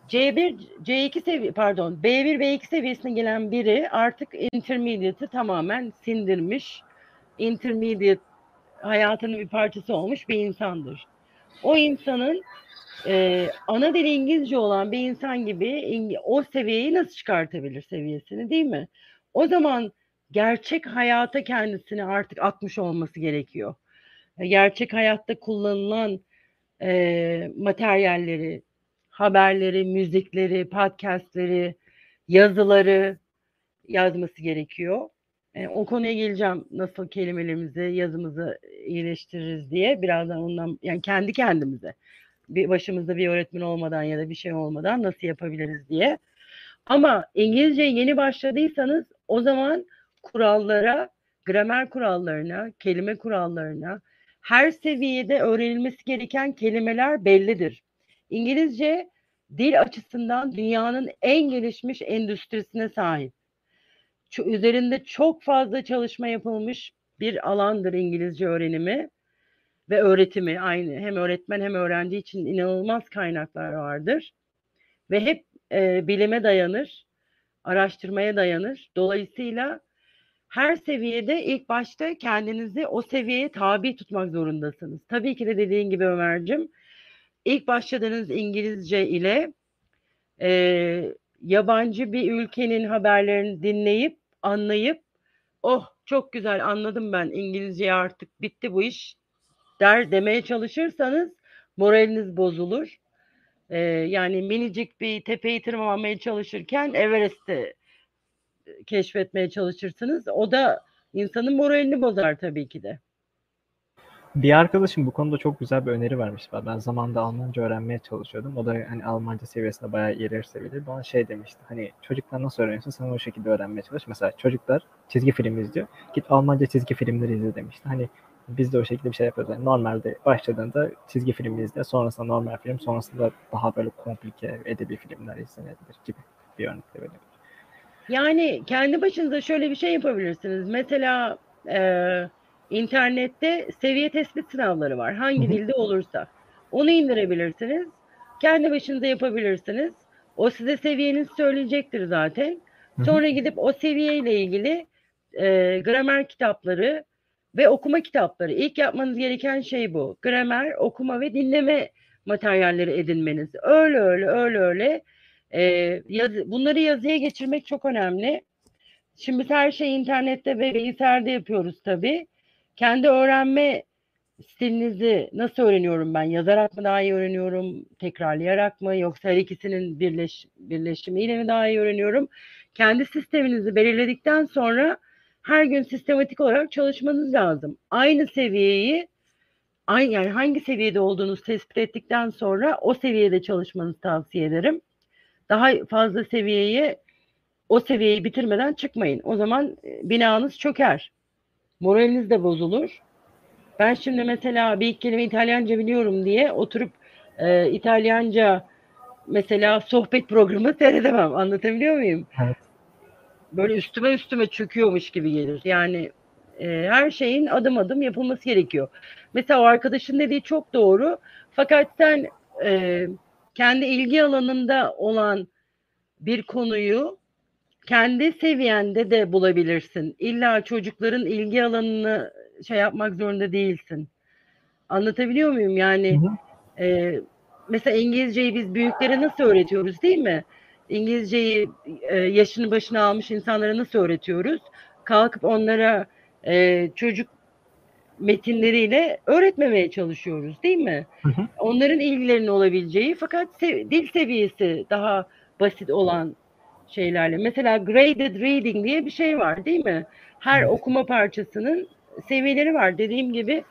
C1, C2 seviye pardon B1 B2 seviyesine gelen biri artık intermediate'ı tamamen sindirmiş. Intermediate hayatının bir parçası olmuş bir insandır. O insanın e, ana dili İngilizce olan bir insan gibi o seviyeyi nasıl çıkartabilir seviyesini değil mi? O zaman gerçek hayata kendisini artık atmış olması gerekiyor. Gerçek hayatta kullanılan e, materyalleri, haberleri, müzikleri, podcastleri, yazıları yazması gerekiyor. E, o konuya geleceğim nasıl kelimelerimizi, yazımızı iyileştiririz diye. Birazdan ondan yani kendi kendimize bir başımızda bir öğretmen olmadan ya da bir şey olmadan nasıl yapabiliriz diye. Ama İngilizceye yeni başladıysanız o zaman kurallara, gramer kurallarına, kelime kurallarına, her seviyede öğrenilmesi gereken kelimeler bellidir. İngilizce dil açısından dünyanın en gelişmiş endüstrisine sahip. Şu üzerinde çok fazla çalışma yapılmış bir alandır İngilizce öğrenimi ve öğretimi aynı. Hem öğretmen hem öğrenci için inanılmaz kaynaklar vardır. Ve hep e, bilime dayanır, araştırmaya dayanır. Dolayısıyla her seviyede ilk başta kendinizi o seviyeye tabi tutmak zorundasınız. Tabii ki de dediğin gibi Ömer'cim ilk başladığınız İngilizce ile e, yabancı bir ülkenin haberlerini dinleyip anlayıp oh çok güzel anladım ben İngilizce artık bitti bu iş der demeye çalışırsanız moraliniz bozulur. Ee, yani minicik bir tepeyi tırmanmaya çalışırken Everest'i keşfetmeye çalışırsınız. O da insanın moralini bozar tabii ki de. Bir arkadaşım bu konuda çok güzel bir öneri vermişti. Ben zamanında Almanca öğrenmeye çalışıyordum. O da hani Almanca seviyesinde bayağı ileri seviyede. Bana şey demişti. Hani çocuklar nasıl öğreniyorsun sen o şekilde öğrenmeye çalış. Mesela çocuklar çizgi film izliyor. Git Almanca çizgi filmleri izle demişti. Hani biz de o şekilde bir şey yapıyoruz. Yani normalde başladığında çizgi film izle, sonrasında normal film, sonrasında daha böyle komplike edebi filmler izlenebilir gibi bir örnek de. Yani kendi başınıza şöyle bir şey yapabilirsiniz. Mesela e, internette seviye tespit sınavları var. Hangi dilde olursa. Onu indirebilirsiniz. Kendi başınıza yapabilirsiniz. O size seviyenizi söyleyecektir zaten. Sonra gidip o seviyeyle ilgili e, gramer kitapları ve okuma kitapları. İlk yapmanız gereken şey bu. Gramer, okuma ve dinleme materyalleri edinmeniz. Öyle öyle öyle öyle. E, yaz- bunları yazıya geçirmek çok önemli. Şimdi her şeyi internette ve bilgisayarda yapıyoruz tabii. Kendi öğrenme stilinizi nasıl öğreniyorum ben? Yazarak mı daha iyi öğreniyorum? Tekrarlayarak mı? Yoksa her ikisinin birleş, birleşimiyle mi daha iyi öğreniyorum? Kendi sisteminizi belirledikten sonra her gün sistematik olarak çalışmanız lazım. Aynı seviyeyi aynı yani hangi seviyede olduğunuzu tespit ettikten sonra o seviyede çalışmanızı tavsiye ederim. Daha fazla seviyeye o seviyeyi bitirmeden çıkmayın. O zaman e, binanız çöker. Moraliniz de bozulur. Ben şimdi mesela bir iki kelime İtalyanca biliyorum diye oturup e, İtalyanca mesela sohbet programı seyredemem. Anlatabiliyor muyum? Evet. Böyle üstüme üstüme çöküyormuş gibi gelir. Yani e, her şeyin adım adım yapılması gerekiyor. Mesela o arkadaşın dediği çok doğru. Fakat sen e, kendi ilgi alanında olan bir konuyu kendi seviyende de bulabilirsin. İlla çocukların ilgi alanını şey yapmak zorunda değilsin. Anlatabiliyor muyum? Yani Hı hı. e, mesela İngilizceyi biz büyüklere nasıl öğretiyoruz değil mi? İngilizceyi e, yaşını başına almış insanlara nasıl öğretiyoruz? Kalkıp onlara e, çocuk metinleriyle öğretmemeye çalışıyoruz değil mi? Hı hı. Onların ilgilerinin olabileceği fakat sev- dil seviyesi daha basit olan şeylerle. Mesela graded reading diye bir şey var değil mi? Her Evet. okuma parçasının seviyeleri var. Dediğim gibi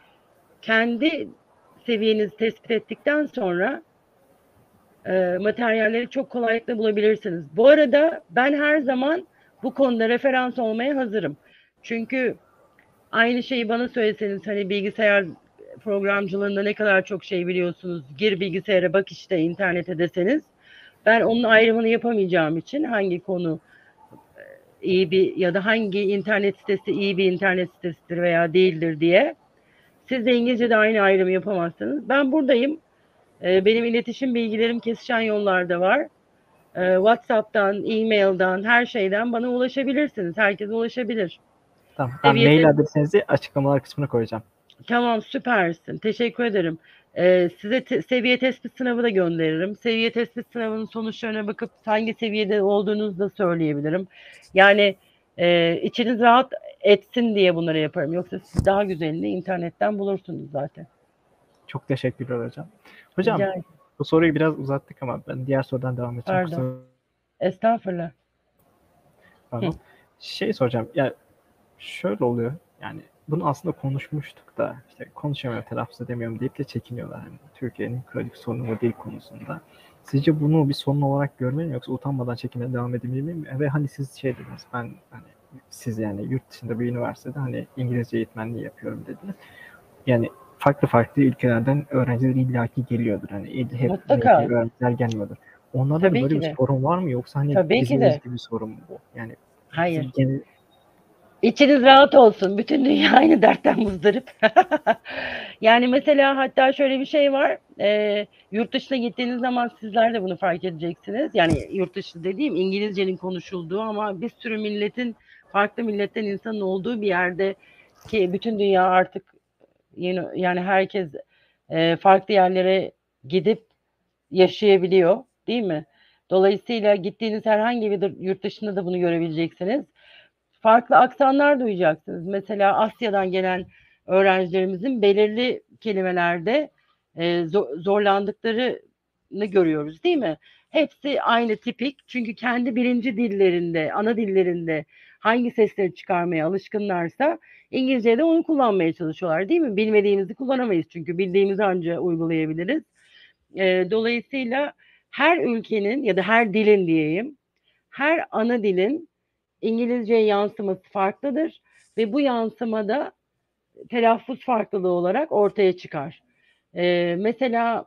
kendi seviyenizi tespit ettikten sonra e, materyalleri çok kolaylıkla bulabilirsiniz. Bu arada ben her zaman bu konuda referans olmaya hazırım. Çünkü aynı şeyi bana söyleseniz hani bilgisayar programcılığında ne kadar çok şey biliyorsunuz. Gir bilgisayara bak işte internete deseniz ben onun ayrımını yapamayacağım için hangi konu e, iyi bir ya da hangi internet sitesi iyi bir internet sitesidir veya değildir diye siz de İngilizce'de aynı ayrımı yapamazsınız. Ben buradayım. Ee, Benim iletişim bilgilerim kesişen yollarda var. Ee, WhatsApp'tan, e-mail'dan, her şeyden bana ulaşabilirsiniz. Herkes ulaşabilir. Tamam. Ben Seviyesi- mail adresinizi açıklamalar kısmına koyacağım. Tamam süpersin. Teşekkür ederim. Ee, size te- seviye tespit sınavı da gönderirim. Seviye tespit sınavının sonuçlarına bakıp hangi seviyede olduğunuzu da söyleyebilirim. Yani e, içiniz rahat etsin diye bunları yaparım. Yoksa siz daha güzelini internetten bulursunuz zaten. Çok teşekkürler hocam. Hocam Rica bu soruyu biraz uzattık ama ben diğer sorudan devam edeceğim. Pardon. Kusura Estağfurullah. bakmayın. Şey soracağım. Ya şöyle oluyor. Yani bunu aslında konuşmuştuk da işte konuşamıyorum, telaffuz edemiyorum deyip de çekiniyorlar. Hani Türkiye'nin kronik sorunu bu dil konusunda. Sizce bunu bir sorun olarak görmeli mi yoksa utanmadan çekimine devam edebilir miyim? Ve hani siz şey dediniz ben hani siz yani yurt dışında bir üniversitede hani İngilizce eğitmenliği yapıyorum dediniz. Yani farklı farklı ülkelerden öğrenciler illaki geliyordur. Hani hep Mutlaka. öğrenciler gelmiyordur. Onlarda Tabii böyle bir de. sorun var mı yoksa hani Tabii bizim gibi sorun mu bu? Yani Hayır. genel- İçiniz rahat olsun. Bütün dünya aynı dertten muzdarip. yani mesela hatta şöyle bir şey var. Ee, yurt dışına gittiğiniz zaman sizler de bunu fark edeceksiniz. Yani yurt dışı dediğim İngilizcenin konuşulduğu ama bir sürü milletin farklı milletten insanın olduğu bir yerde ki bütün dünya artık yeni yani herkes e, farklı yerlere gidip yaşayabiliyor, değil mi? Dolayısıyla gittiğiniz herhangi bir yurt dışında da bunu görebileceksiniz. Farklı aksanlar duyacaksınız. Mesela Asya'dan gelen öğrencilerimizin belirli kelimelerde e, zo- zorlandıklarını görüyoruz, değil mi? Hepsi aynı tipik. Çünkü kendi birinci dillerinde, ana dillerinde hangi sesleri çıkarmaya alışkınlarsa İngilizce'de onu kullanmaya çalışıyorlar, değil mi? Bilmediğimizi kullanamayız çünkü bildiğimizi anca uygulayabiliriz. E, dolayısıyla her ülkenin ya da her dilin diyeyim, her ana dilin İngilizceye yansıması farklıdır ve bu yansımada telaffuz farklılığı olarak ortaya çıkar. Ee, mesela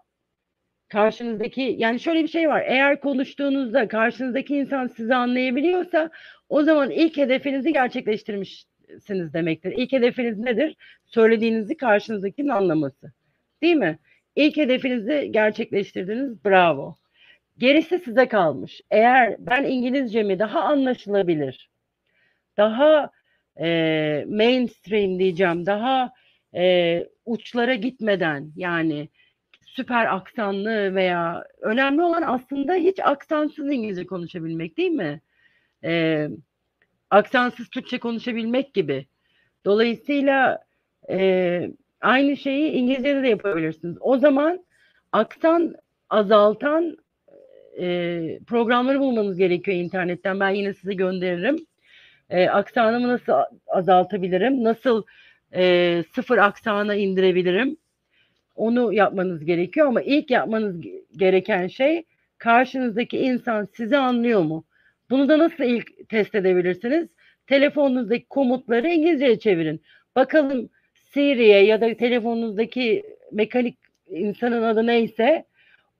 karşınızdaki yani şöyle bir şey var. Eğer konuştuğunuzda karşınızdaki insan sizi anlayabiliyorsa O zaman ilk hedefinizi gerçekleştirmişsiniz demektir. İlk hedefiniz nedir? Söylediğinizi karşınızdakinin anlaması. Değil mi? İlk hedefinizi gerçekleştirdiniz. Bravo. Gerisi size kalmış. Eğer ben İngilizcemi daha anlaşılabilir, daha e, mainstream diyeceğim, daha e, uçlara gitmeden yani süper aksanlı veya önemli olan aslında hiç aksansız İngilizce konuşabilmek değil mi? E, aksansız Türkçe konuşabilmek gibi. Dolayısıyla e, aynı şeyi İngilizce'de de yapabilirsiniz. O zaman aksan azaltan e, programları bulmanız gerekiyor internetten. Ben yine size gönderirim. E, aksanımı nasıl azaltabilirim? Nasıl e, sıfır aksana indirebilirim? Onu yapmanız gerekiyor ama ilk yapmanız gereken şey karşınızdaki insan sizi anlıyor mu? Bunu da nasıl ilk test edebilirsiniz? Telefonunuzdaki komutları İngilizceye çevirin. Bakalım Siri'ye ya da telefonunuzdaki mekanik insanın adı neyse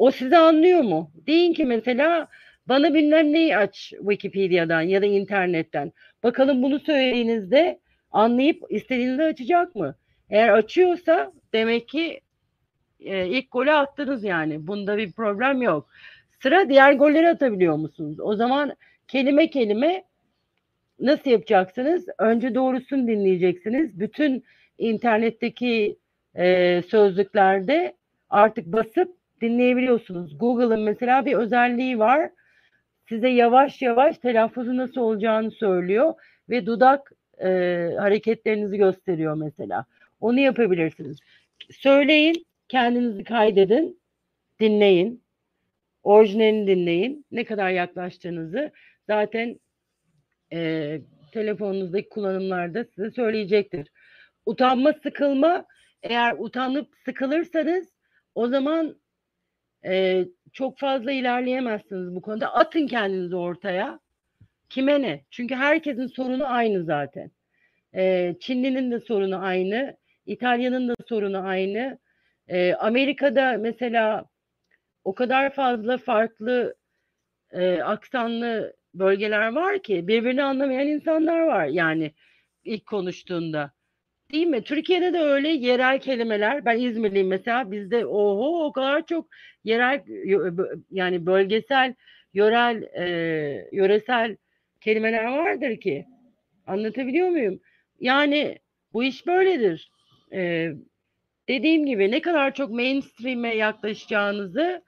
o sizi anlıyor mu? Deyin ki mesela bana bilmem neyi aç Wikipedia'dan ya da internetten. Bakalım bunu söylediğinizde anlayıp istediğinizde açacak mı? Eğer açıyorsa demek ki e, ilk golü attınız yani. Bunda bir problem yok. Sıra diğer golleri atabiliyor musunuz? O zaman kelime kelime nasıl yapacaksınız? Önce doğrusunu dinleyeceksiniz. Bütün internetteki e, sözlüklerde artık basıp dinleyebiliyorsunuz. Google'ın mesela bir özelliği var. Size yavaş yavaş telaffuzu nasıl olacağını söylüyor ve dudak e, hareketlerinizi gösteriyor mesela. Onu yapabilirsiniz. Söyleyin, kendinizi kaydedin, dinleyin. Orijinalini dinleyin. Ne kadar yaklaştığınızı zaten e, telefonunuzdaki kullanımlarda size söyleyecektir. Utanma, sıkılma. Eğer utanıp sıkılırsanız o zaman e, çok fazla ilerleyemezsiniz bu konuda. Atın kendinizi ortaya. Kime ne? Çünkü herkesin sorunu aynı zaten. E, Çinlinin de sorunu aynı. İtalya'nın da sorunu aynı. E, Amerika'da mesela o kadar fazla farklı e, aksanlı bölgeler var ki birbirini anlamayan insanlar var yani ilk konuştuğunda. Değil mi? Türkiye'de de öyle yerel kelimeler. Ben İzmirliyim mesela. Bizde oho o kadar çok yerel yani bölgesel, yörel, e, yöresel kelimeler vardır ki. Anlatabiliyor muyum? Yani bu iş böyledir. E, dediğim gibi ne kadar çok mainstream'e yaklaşacağınızı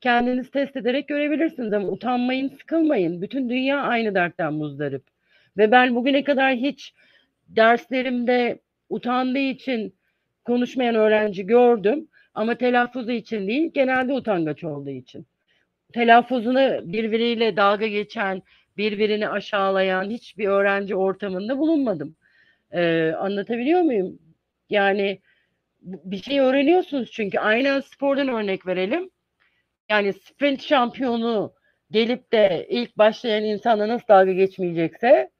kendiniz test ederek görebilirsiniz ama utanmayın, sıkılmayın. Bütün dünya aynı dertten muzdarip. Ve ben bugüne kadar hiç derslerimde utandığı için konuşmayan öğrenci gördüm ama telaffuzu için değil genelde utangaç olduğu için. Telaffuzunu birbiriyle dalga geçen, birbirini aşağılayan hiçbir öğrenci ortamında bulunmadım. Ee, anlatabiliyor muyum? Yani bir şey öğreniyorsunuz çünkü aynen spordan örnek verelim. Yani sprint şampiyonu gelip de ilk başlayan insana nasıl dalga geçmeyecekse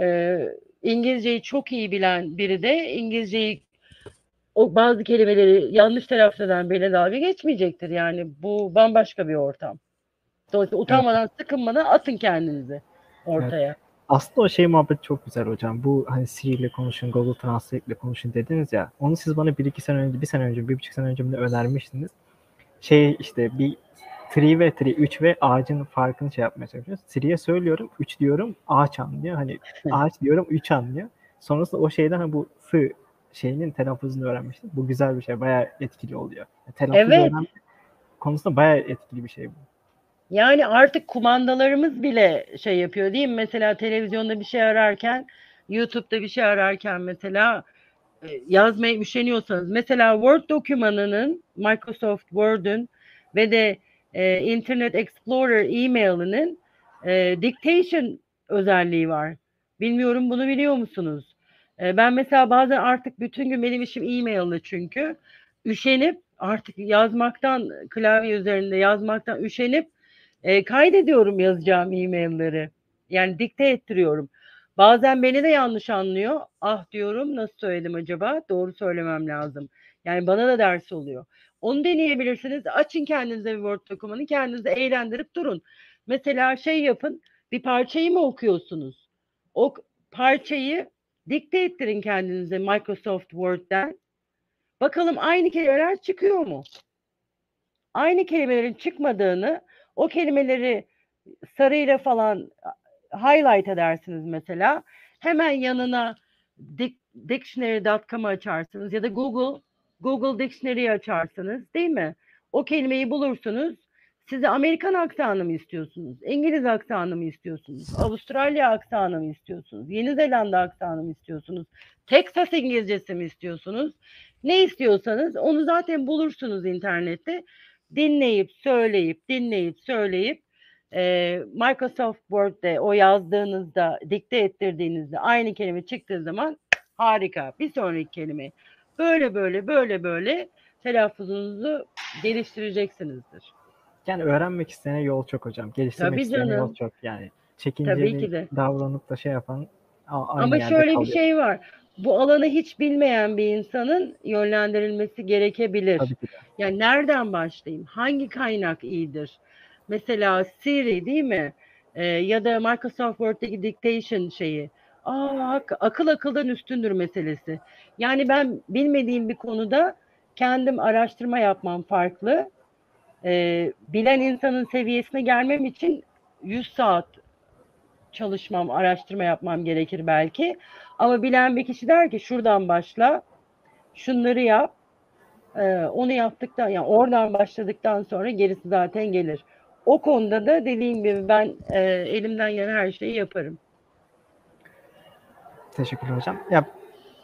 e, İngilizceyi çok iyi bilen biri de İngilizceyi o bazı kelimeleri yanlış telaffuz eden birine dalga geçmeyecektir. Yani bu bambaşka bir ortam. Dolayısıyla utanmadan, evet. sıkınmadan atın kendinizi ortaya. Evet. Aslında o şey muhabbet çok güzel hocam. Bu hani Siri ile konuşun, Google Translate ile konuşun dediniz ya. Onu siz bana bir iki sene önce, bir sene önce, bir buçuk sene önce bile önermiştiniz. Şey işte bir 3 ve 3, 3 ve ağacın farkını şey yapmaya çalışıyoruz. 3'ye söylüyorum, 3 diyorum, ağaç anlıyor. Hani ağaç diyorum, 3 anlıyor. Sonrasında o şeyden hani bu sı şeyinin telaffuzunu öğrenmiştim. Bu güzel bir şey. Bayağı etkili oluyor. Telaffuz evet. konusunda bayağı etkili bir şey bu. Yani artık kumandalarımız bile şey yapıyor değil mi? Mesela televizyonda bir şey ararken, YouTube'da bir şey ararken mesela e, yazmaya üşeniyorsanız mesela Word dokümanının Microsoft Word'ün ve de e, Internet Explorer e-mailinin e, dictation özelliği var. Bilmiyorum bunu biliyor musunuz? E, ben mesela bazen artık bütün gün benim işim e-mail'lı çünkü üşenip artık yazmaktan klavye üzerinde yazmaktan üşenip e, kaydediyorum yazacağım e-mailleri. Yani dikte ettiriyorum. Bazen beni de yanlış anlıyor. Ah diyorum nasıl söyledim acaba? Doğru söylemem lazım. Yani bana da ders oluyor. Onu deneyebilirsiniz. Açın kendinize bir Word dokümanı. Kendinizi eğlendirip durun. Mesela şey yapın. Bir parçayı mı okuyorsunuz? O parçayı dikte ettirin kendinize Microsoft Word'den. Bakalım aynı kelimeler çıkıyor mu? Aynı kelimelerin çıkmadığını, o kelimeleri sarıyla falan highlight edersiniz mesela. Hemen yanına dictionary.com'ı açarsınız ya da Google Google Dictionary'i açarsınız değil mi? O kelimeyi bulursunuz. Size Amerikan aksanı mı istiyorsunuz? İngiliz aksanı mı istiyorsunuz? Avustralya aksanı mı istiyorsunuz? Yeni Zelanda aksanı mı istiyorsunuz? Texas İngilizcesi mi istiyorsunuz? Ne istiyorsanız onu zaten bulursunuz internette. Dinleyip, söyleyip, dinleyip, söyleyip e, Microsoft Word'de o yazdığınızda, dikte ettirdiğinizde aynı kelime çıktığı zaman harika. Bir sonraki kelime. Böyle böyle böyle böyle telaffuzunuzu geliştireceksinizdir. Yani öğrenmek isteyene yol çok hocam. Geliştirmek Tabii isteyene canım. yol çok yani. Çekinceli de. davranıp da şey yapan aynı Ama şöyle bir kalıyor. şey var. Bu alanı hiç bilmeyen bir insanın yönlendirilmesi gerekebilir. Tabii ki de. Yani nereden başlayayım? Hangi kaynak iyidir? Mesela Siri değil mi? Ee, ya da Microsoft Word'deki dictation şeyi. Aa, ak- akıl akıldan üstündür meselesi. Yani ben bilmediğim bir konuda kendim araştırma yapmam farklı. Ee, bilen insanın seviyesine gelmem için 100 saat çalışmam, araştırma yapmam gerekir belki. Ama bilen bir kişi der ki şuradan başla, şunları yap. Ee, onu yaptıktan, yani oradan başladıktan sonra gerisi zaten gelir. O konuda da dediğim gibi ben e, elimden gelen her şeyi yaparım. Teşekkürler hocam. Ya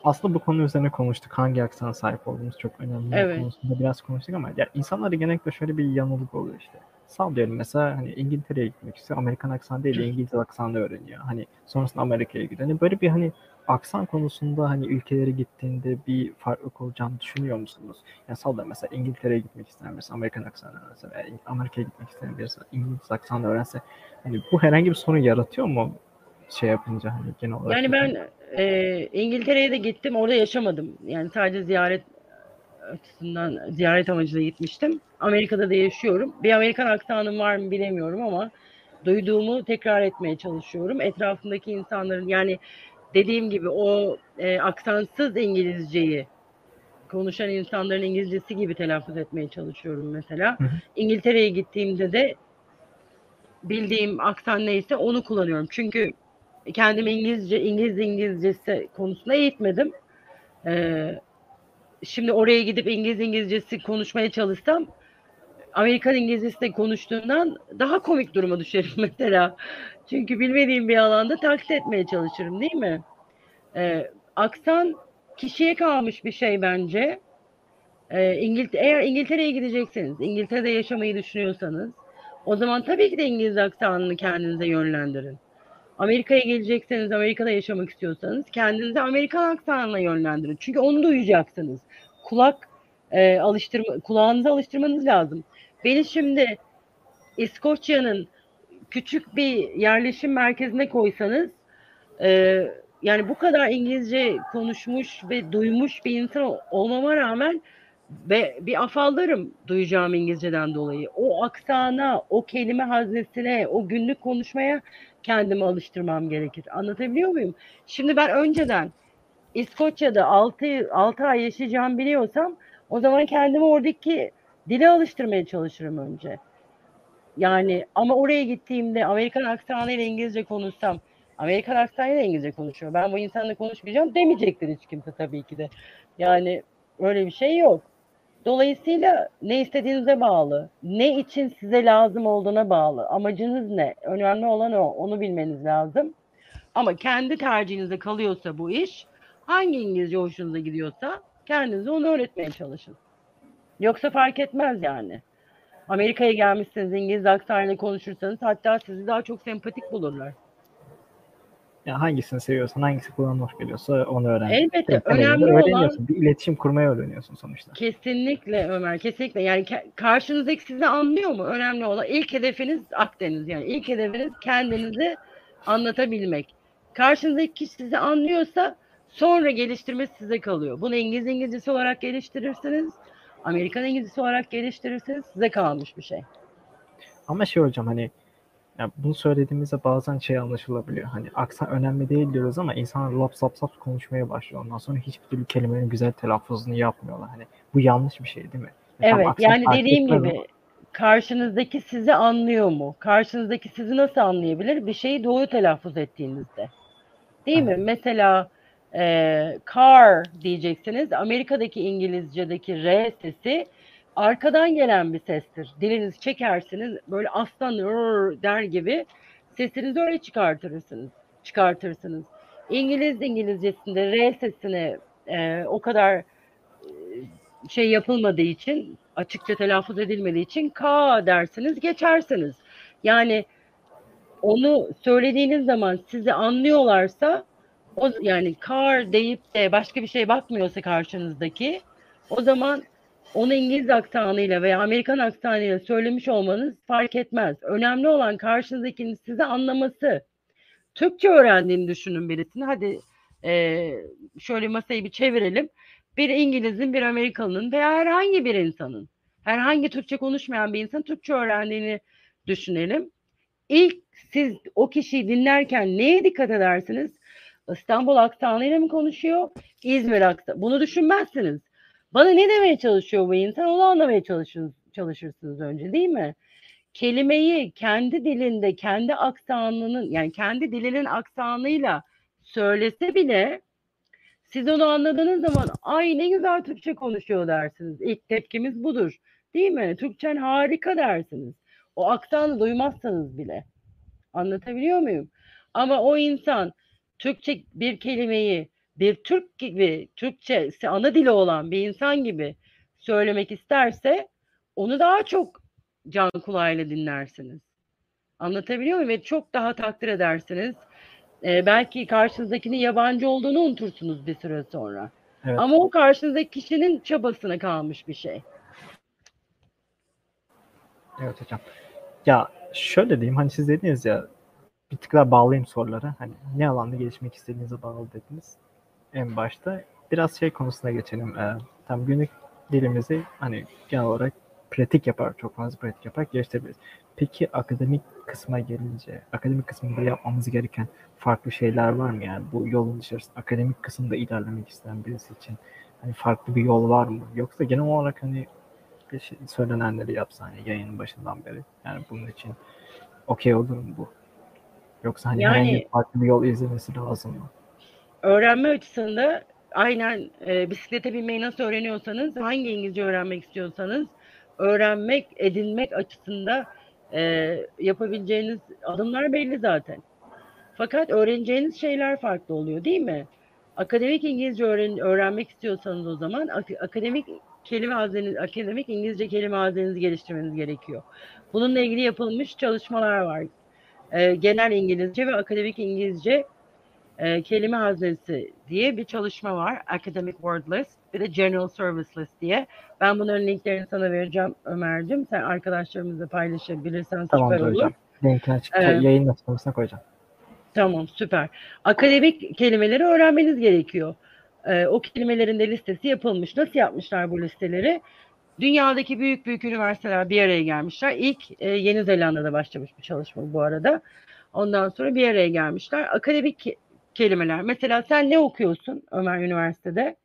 aslında bu konu üzerine konuştuk. Hangi aksana sahip olduğumuz çok önemli. Evet. konusunda biraz konuştuk ama ya insanlarda genellikle şöyle bir yanılgı oluyor işte. Sallıyorum mesela hani İngiltere'ye gitmek istiyor. Amerikan aksanı değil de İngiliz aksanı öğreniyor. Hani sonrasında Amerika'ya gidiyor. Hani böyle bir hani aksan konusunda hani ülkelere gittiğinde bir farklılık olacağını düşünüyor musunuz? Yani sallıyorum mesela İngiltere'ye gitmek isteyen birisi Amerikan aksanı öğrense veya Amerika'ya gitmek isteyen birisi İngiliz aksanı öğrense hani bu herhangi bir sorun yaratıyor mu şey yapınca hani genel olarak? Yani ben e, İngiltere'ye de gittim, orada yaşamadım. Yani sadece ziyaret açısından ziyaret amacıyla gitmiştim. Amerika'da da yaşıyorum. Bir Amerikan aksanım var mı bilemiyorum ama duyduğumu tekrar etmeye çalışıyorum. Etrafımdaki insanların yani dediğim gibi o e, aksansız İngilizceyi konuşan insanların İngilizcesi gibi telaffuz etmeye çalışıyorum mesela. Hı hı. İngiltere'ye gittiğimde de bildiğim aksan neyse onu kullanıyorum. Çünkü kendimi İngilizce, İngiliz İngilizcesi konusunda eğitmedim. Ee, şimdi oraya gidip İngiliz İngilizcesi konuşmaya çalışsam Amerikan İngilizcesi de konuştuğundan daha komik duruma düşerim mesela. Çünkü bilmediğim bir alanda taklit etmeye çalışırım değil mi? Ee, aksan kişiye kalmış bir şey bence. Ee, İngilt eğer İngiltere'ye gidecekseniz, İngiltere'de yaşamayı düşünüyorsanız o zaman tabii ki de İngiliz aksanını kendinize yönlendirin. Amerika'ya gelecekseniz, Amerika'da yaşamak istiyorsanız kendinizi Amerikan aksanına yönlendirin. Çünkü onu duyacaksınız. Kulak e, alıştırma, kulağınızı alıştırmanız lazım. Beni şimdi İskoçya'nın küçük bir yerleşim merkezine koysanız e, yani bu kadar İngilizce konuşmuş ve duymuş bir insan olmama rağmen ve bir afallarım duyacağım İngilizceden dolayı. O aksana, o kelime haznesine, o günlük konuşmaya kendimi alıştırmam gerekir. Anlatabiliyor muyum? Şimdi ben önceden İskoçya'da 6, 6 ay yaşayacağım biliyorsam o zaman kendimi oradaki dile alıştırmaya çalışırım önce. Yani ama oraya gittiğimde Amerikan aksanıyla İngilizce konuşsam Amerikan aksanıyla İngilizce konuşuyor. Ben bu insanla konuşmayacağım demeyecektir hiç kimse tabii ki de. Yani öyle bir şey yok. Dolayısıyla ne istediğinize bağlı. Ne için size lazım olduğuna bağlı. Amacınız ne? Önemli olan o. Onu bilmeniz lazım. Ama kendi tercihinize kalıyorsa bu iş, hangi İngilizce hoşunuza gidiyorsa kendinize onu öğretmeye çalışın. Yoksa fark etmez yani. Amerika'ya gelmişsiniz, İngiliz aksanıyla konuşursanız hatta sizi daha çok sempatik bulurlar. Ya hangisini seviyorsan, hangisi kulağına hoş geliyorsa onu öğren. Elbette. Tek temelinde Önemli olan öğreniyorsun. Bir iletişim kurmayı öğreniyorsun sonuçta. Kesinlikle Ömer, kesinlikle. Yani karşınızdaki sizi anlıyor mu? Önemli olan ilk hedefiniz Akdeniz. Yani ilk hedefiniz kendinizi anlatabilmek. Karşınızdaki kişi sizi anlıyorsa sonra geliştirmesi size kalıyor. Bunu İngiliz İngilizcesi olarak geliştirirsiniz. Amerikan İngilizcesi olarak geliştirirsiniz. Size kalmış bir şey. Ama şey hocam hani Ya bunu söylediğimizde bazen şey anlaşılabiliyor. Hani aksan önemli değil diyoruz ama insanlar lap sap sap konuşmaya başlıyor. Ondan sonra hiçbir türlü kelimenin güzel telaffuzunu yapmıyorlar. Hani bu yanlış bir şey değil mi? Evet, aksan yani dediğim gibi karşınızdaki sizi anlıyor mu? Karşınızdaki sizi nasıl anlayabilir? Bir şeyi doğru telaffuz ettiğinizde. Değil mi? Mesela e, car diyeceksiniz. Amerika'daki İngilizce'deki R sesi arkadan gelen bir sestir. Dilinizi çekersiniz böyle aslan der gibi sesinizi öyle çıkartırsınız. Çıkartırsınız. İngiliz İngilizcesinde R sesini e, o kadar e, şey yapılmadığı için açıkça telaffuz edilmediği için K dersiniz geçersiniz. Yani onu söylediğiniz zaman sizi anlıyorlarsa o yani car deyip de başka bir şey bakmıyorsa karşınızdaki o zaman onu İngiliz aksanıyla veya Amerikan aksanıyla söylemiş olmanız fark etmez. Önemli olan karşınızdakinin sizi anlaması. Türkçe öğrendiğini düşünün birisini. Hadi e, şöyle masayı bir çevirelim. Bir İngiliz'in, bir Amerikalı'nın veya herhangi bir insanın, herhangi Türkçe konuşmayan bir insan Türkçe öğrendiğini düşünelim. İlk siz o kişiyi dinlerken neye dikkat edersiniz? İstanbul aksanıyla mı konuşuyor? İzmir aksanı. Bunu düşünmezsiniz. Bana ne demeye çalışıyor bu insan? Onu anlamaya çalışırsınız, çalışırsınız önce değil mi? Kelimeyi kendi dilinde, kendi aksanının yani kendi dilinin aksanıyla söylese bile siz onu anladığınız zaman ay ne güzel Türkçe konuşuyor dersiniz. İlk tepkimiz budur. Değil mi? Türkçen harika dersiniz. O aksanı duymazsanız bile. Anlatabiliyor muyum? Ama o insan Türkçe bir kelimeyi bir Türk gibi Türkçe ana dili olan bir insan gibi söylemek isterse onu daha çok can kulağıyla dinlersiniz. Anlatabiliyor muyum? Ve çok daha takdir edersiniz. Ee, belki karşınızdakinin yabancı olduğunu unutursunuz bir süre sonra. Evet. Ama o karşınızdaki kişinin çabasına kalmış bir şey. Evet hocam. Ya şöyle diyeyim hani siz dediniz ya bir tık daha bağlayayım sorulara. Hani ne alanda gelişmek istediğinize bağlı dediniz en başta. Biraz şey konusuna geçelim. Ee, tam günlük dilimizi hani genel olarak pratik yapar, çok fazla pratik yapar geliştirebiliriz. Peki akademik kısma gelince, akademik kısmında yapmamız gereken farklı şeyler var mı yani bu yolun içerisinde akademik kısımda ilerlemek isteyen birisi için hani farklı bir yol var mı? Yoksa genel olarak hani şey, söylenenleri yapsa hani yayının başından beri yani bunun için okey olur mu bu? Yoksa hani Yani- herhangi farklı bir yol izlemesi lazım mı? Öğrenme açısında aynen e, bisiklete binmeyi nasıl öğreniyorsanız, hangi İngilizce öğrenmek istiyorsanız öğrenmek, edinmek açısında e, yapabileceğiniz adımlar belli zaten. Fakat öğreneceğiniz şeyler farklı oluyor değil mi? Akademik İngilizce öğren öğrenmek istiyorsanız o zaman ak- akademik kelime hazineniz, akademik İngilizce kelime hazinenizi geliştirmeniz gerekiyor. Bununla ilgili yapılmış çalışmalar var. E, genel İngilizce ve akademik İngilizce e, kelime haznesi diye bir çalışma var. Academic Word List bir de General Service List diye. Ben bunların linklerini sana vereceğim Ömer'cim. Sen arkadaşlarımızla paylaşabilirsen Tamamdır süper olur. hocam. Linkini açık Evet. yayın açıklamasına koyacağım. Tamam süper. Akademik kelimeleri öğrenmeniz gerekiyor. Ee, o kelimelerin de listesi yapılmış. Nasıl yapmışlar bu listeleri? Dünyadaki büyük büyük üniversiteler bir araya gelmişler. İlk e, Yeni Zelanda'da başlamış bir çalışma bu arada. Ondan sonra bir araya gelmişler. Akademik kelimeler. Mesela sen ne okuyorsun Ömer Üniversitede?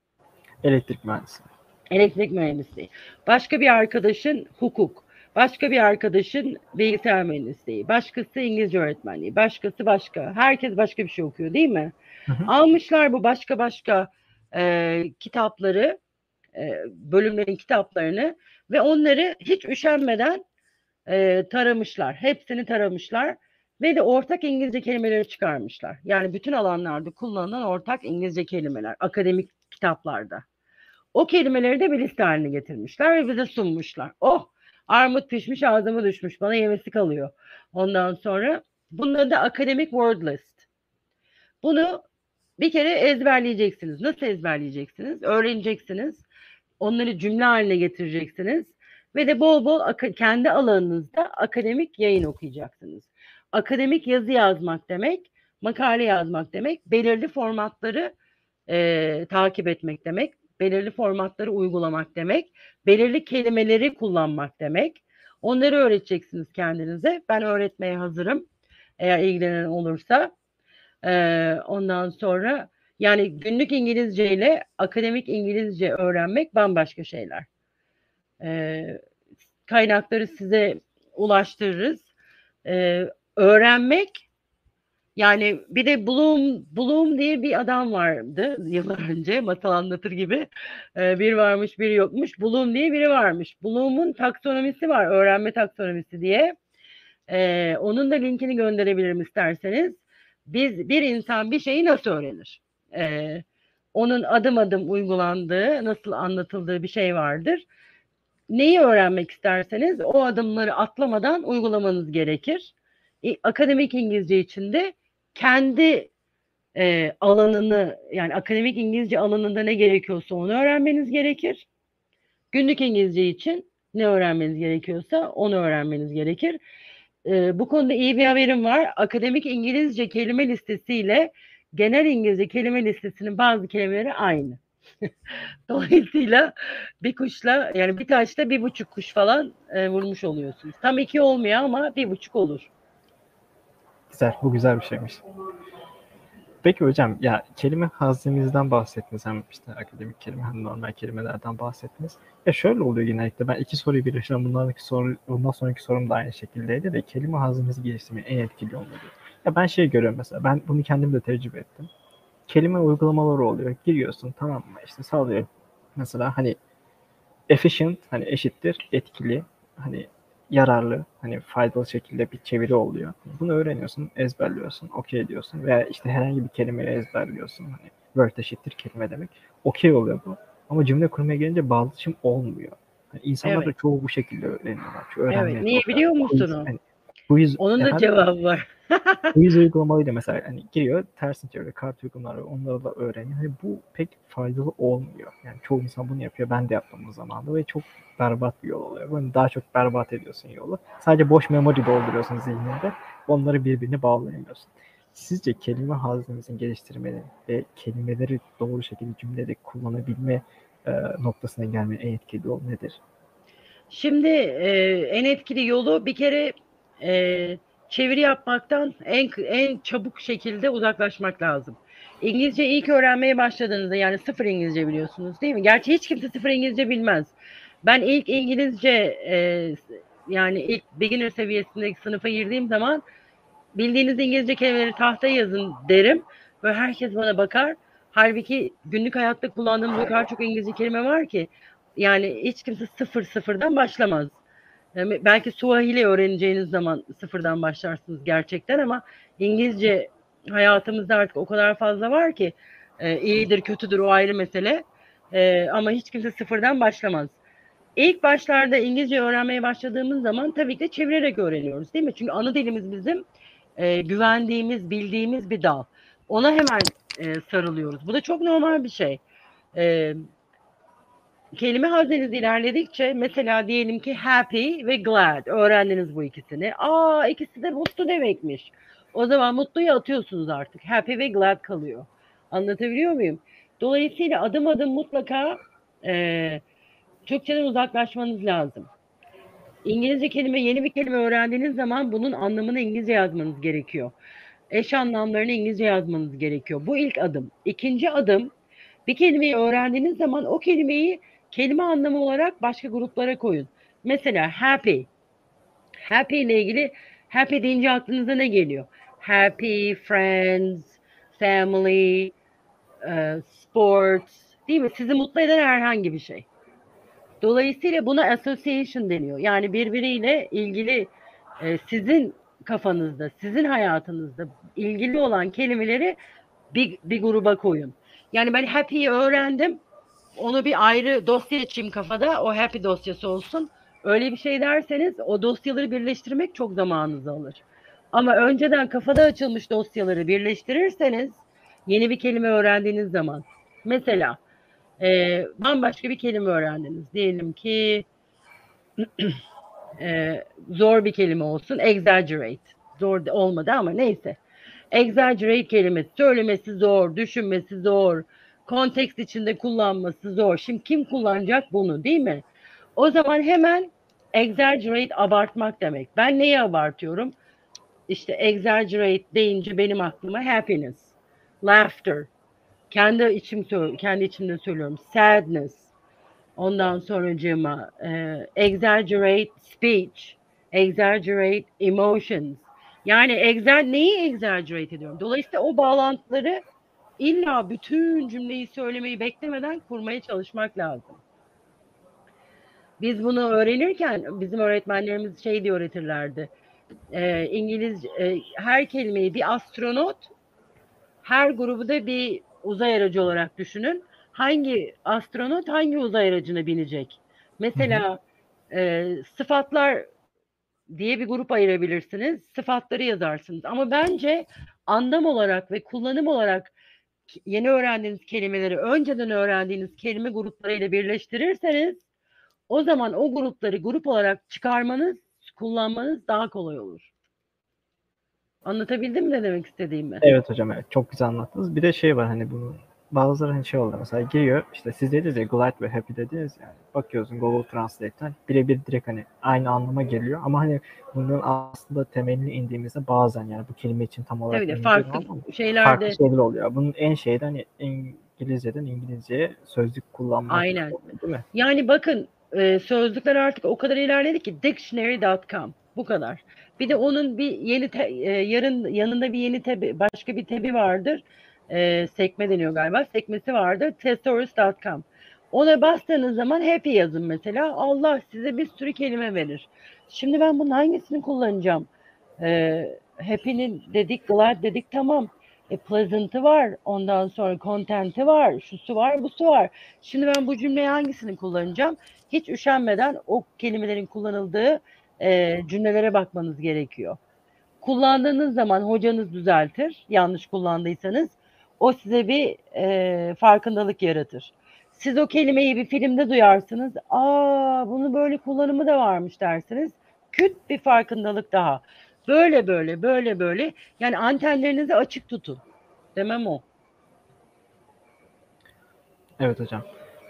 Elektrik mühendisi. Elektrik mühendisliği. Başka bir arkadaşın hukuk. Başka bir arkadaşın bilgisayar mühendisliği. Başkası İngilizce öğretmenliği. Başkası başka. Herkes başka bir şey okuyor değil mi? Hı hı. Almışlar bu başka başka e, kitapları, e, bölümlerin kitaplarını ve onları hiç üşenmeden e, taramışlar. Hepsini taramışlar ve de ortak İngilizce kelimeleri çıkarmışlar. Yani bütün alanlarda kullanılan ortak İngilizce kelimeler, akademik kitaplarda. O kelimeleri de bir liste haline getirmişler ve bize sunmuşlar. Oh armut pişmiş ağzıma düşmüş bana yemesi kalıyor. Ondan sonra bunun da Academic Word List. Bunu bir kere ezberleyeceksiniz. Nasıl ezberleyeceksiniz? Öğreneceksiniz. Onları cümle haline getireceksiniz. Ve de bol bol kendi alanınızda akademik yayın okuyacaksınız. Akademik yazı yazmak demek, makale yazmak demek, belirli formatları e, takip etmek demek, belirli formatları uygulamak demek, belirli kelimeleri kullanmak demek. Onları öğreteceksiniz kendinize. Ben öğretmeye hazırım. Eğer ilgilenen olursa. Ee, ondan sonra yani günlük İngilizce ile akademik İngilizce öğrenmek bambaşka şeyler. Ee, kaynakları size ulaştırırız. Ee, öğrenmek yani bir de Bloom, Bloom diye bir adam vardı yıllar önce masal anlatır gibi. Ee, bir varmış bir yokmuş. Bloom diye biri varmış. Bloom'un taksonomisi var. Öğrenme taksonomisi diye. Ee, onun da linkini gönderebilirim isterseniz. Biz bir insan bir şeyi nasıl öğrenir? Ee, onun adım adım uygulandığı, nasıl anlatıldığı bir şey vardır. Neyi öğrenmek isterseniz o adımları atlamadan uygulamanız gerekir. Akademik İngilizce için de kendi e, alanını yani akademik İngilizce alanında ne gerekiyorsa onu öğrenmeniz gerekir. Günlük İngilizce için ne öğrenmeniz gerekiyorsa onu öğrenmeniz gerekir. E, bu konuda iyi bir haberim var. Akademik İngilizce kelime listesiyle genel İngilizce kelime listesinin bazı kelimeleri aynı. Dolayısıyla bir kuşla yani bir taşla bir buçuk kuş falan e, vurmuş oluyorsunuz. Tam iki olmuyor ama bir buçuk olur. Güzel, bu güzel bir şeymiş. Peki hocam, ya kelime haznemizden bahsettiniz hem işte akademik kelime hem normal kelimelerden bahsettiniz. Ya şöyle oluyor genellikle ben iki soruyu birleştiriyorum. Bunlardaki soru, bundan sonraki sorum da aynı şekildeydi de kelime haznemizi geliştirmeyi en etkili yolu Ya ben şey görüyorum mesela, ben bunu kendim de tecrübe ettim. Kelime uygulamaları oluyor. Giriyorsun tamam mı? İşte sağlıyor. Mesela hani efficient hani eşittir etkili hani yararlı, hani faydalı şekilde bir çeviri oluyor. Bunu öğreniyorsun, ezberliyorsun, okey diyorsun veya işte herhangi bir kelimeyi ezberliyorsun. Hani word eşittir kelime demek. Okey oluyor bu. Ama cümle kurmaya gelince bağlışım olmuyor. Yani insanlar evet. da çoğu bu şekilde öğreniyorlar. Çünkü evet. Niye biliyor musun o? Hani, quiz, Onun da cevabı var. quiz uygulamalıyla mesela hani giriyor tersini çeviriyor kart uygulamaları onları da öğreniyor. Hani bu pek faydalı olmuyor. Yani çoğu insan bunu yapıyor. Ben de yaptım o zamanda ve çok berbat bir yol oluyor. Böyle daha çok berbat ediyorsun yolu. Sadece boş memory dolduruyorsun zihninde. Onları birbirine bağlayamıyorsun. Sizce kelime hazinemizin geliştirmeli ve kelimeleri doğru şekilde cümlede kullanabilme e, noktasına gelme en etkili yol nedir? Şimdi e, en etkili yolu bir kere e, çeviri yapmaktan en en çabuk şekilde uzaklaşmak lazım. İngilizce ilk öğrenmeye başladığınızda yani sıfır İngilizce biliyorsunuz değil mi? Gerçi hiç kimse sıfır İngilizce bilmez. Ben ilk İngilizce e, yani ilk beginner seviyesindeki sınıfa girdiğim zaman bildiğiniz İngilizce kelimeleri tahtaya yazın derim ve herkes bana bakar. Halbuki günlük hayatta kullandığımız o kadar çok İngilizce kelime var ki yani hiç kimse sıfır sıfırdan başlamaz. Yani belki Suahili öğreneceğiniz zaman sıfırdan başlarsınız gerçekten ama İngilizce hayatımızda artık o kadar fazla var ki e, iyidir kötüdür o ayrı mesele. E, ama hiç kimse sıfırdan başlamaz. İlk başlarda İngilizce öğrenmeye başladığımız zaman tabii ki çevirerek öğreniyoruz değil mi? Çünkü ana dilimiz bizim e, güvendiğimiz, bildiğimiz bir dal. Ona hemen e, sarılıyoruz. Bu da çok normal bir şey. E, kelime hazneniz ilerledikçe mesela diyelim ki happy ve glad öğrendiniz bu ikisini. Aa ikisi de mutlu demekmiş. O zaman mutluyu atıyorsunuz artık. Happy ve glad kalıyor. Anlatabiliyor muyum? Dolayısıyla adım adım mutlaka e, Türkçeden uzaklaşmanız lazım. İngilizce kelime, yeni bir kelime öğrendiğiniz zaman bunun anlamını İngilizce yazmanız gerekiyor. Eş anlamlarını İngilizce yazmanız gerekiyor. Bu ilk adım. İkinci adım, bir kelimeyi öğrendiğiniz zaman o kelimeyi kelime anlamı olarak başka gruplara koyun. Mesela happy. Happy ile ilgili happy deyince aklınıza ne geliyor? Happy, friends, family, uh, sports, değil mi? Sizi mutlu eden herhangi bir şey. Dolayısıyla buna association deniyor. Yani birbiriyle ilgili e, sizin kafanızda, sizin hayatınızda ilgili olan kelimeleri bir, bir gruba koyun. Yani ben happy'yi öğrendim. Onu bir ayrı dosya açayım kafada. O happy dosyası olsun. Öyle bir şey derseniz o dosyaları birleştirmek çok zamanınızı alır. Ama önceden kafada açılmış dosyaları birleştirirseniz yeni bir kelime öğrendiğiniz zaman mesela e, bambaşka bir kelime öğrendiniz. Diyelim ki e, zor bir kelime olsun. Exaggerate. Zor olmadı ama neyse. Exaggerate kelimesi söylemesi zor, düşünmesi zor, kontekst içinde kullanması zor. Şimdi kim kullanacak bunu değil mi? O zaman hemen exaggerate abartmak demek. Ben neyi abartıyorum? İşte exaggerate deyince benim aklıma happiness, laughter, kendi içim kendi içimde söylüyorum. Sadness. Ondan sonracığıma e, exaggerate speech, exaggerate emotions. Yani exa neyi exaggerate ediyorum? Dolayısıyla o bağlantıları illa bütün cümleyi söylemeyi beklemeden kurmaya çalışmak lazım. Biz bunu öğrenirken bizim öğretmenlerimiz şey diye öğretirlerdi. E, İngiliz e, her kelimeyi bir astronot her grubu da bir uzay aracı olarak düşünün. Hangi astronot hangi uzay aracına binecek? Mesela e, sıfatlar diye bir grup ayırabilirsiniz. Sıfatları yazarsınız. Ama bence anlam olarak ve kullanım olarak yeni öğrendiğiniz kelimeleri önceden öğrendiğiniz kelime gruplarıyla birleştirirseniz o zaman o grupları grup olarak çıkarmanız, kullanmanız daha kolay olur. Anlatabildim mi ne demek istediğimi? Evet hocam evet çok güzel anlattınız. Bir de şey var hani bunu bazıları hani şey oldu mesela giriyor işte siz dediniz ya glad ve happy dediniz yani bakıyorsun Google Translate'ten birebir direkt hani aynı anlama geliyor ama hani bunun aslında temelini indiğimizde bazen yani bu kelime için tam olarak Tabii de farklı şeylerde farklı şeyler oluyor. Bunun en şeyden hani İngilizceden İngilizceye sözlük kullanmak Aynen. Oluyor, değil mi? Yani bakın e, sözlükler artık o kadar ilerledi ki dictionary.com bu kadar. Bir de onun bir yeni te, e, yarın yanında bir yeni tebi başka bir tebi vardır. E, sekme deniyor galiba. Sekmesi vardır. Thesaurus.com. Ona bastığınız zaman happy yazın mesela. Allah size bir sürü kelime verir. Şimdi ben bunun hangisini kullanacağım? E, happy'nin dedik, glad dedik tamam. E, pleasant'ı var. Ondan sonra content'i var. Şusu var, busu var. Şimdi ben bu cümleyi hangisini kullanacağım? Hiç üşenmeden o kelimelerin kullanıldığı e, cümlelere bakmanız gerekiyor. Kullandığınız zaman hocanız düzeltir. Yanlış kullandıysanız o size bir e, farkındalık yaratır. Siz o kelimeyi bir filmde duyarsınız. Aa bunu böyle kullanımı da varmış dersiniz. Küt bir farkındalık daha. Böyle böyle böyle böyle. Yani antenlerinizi açık tutun. Demem o. Evet hocam.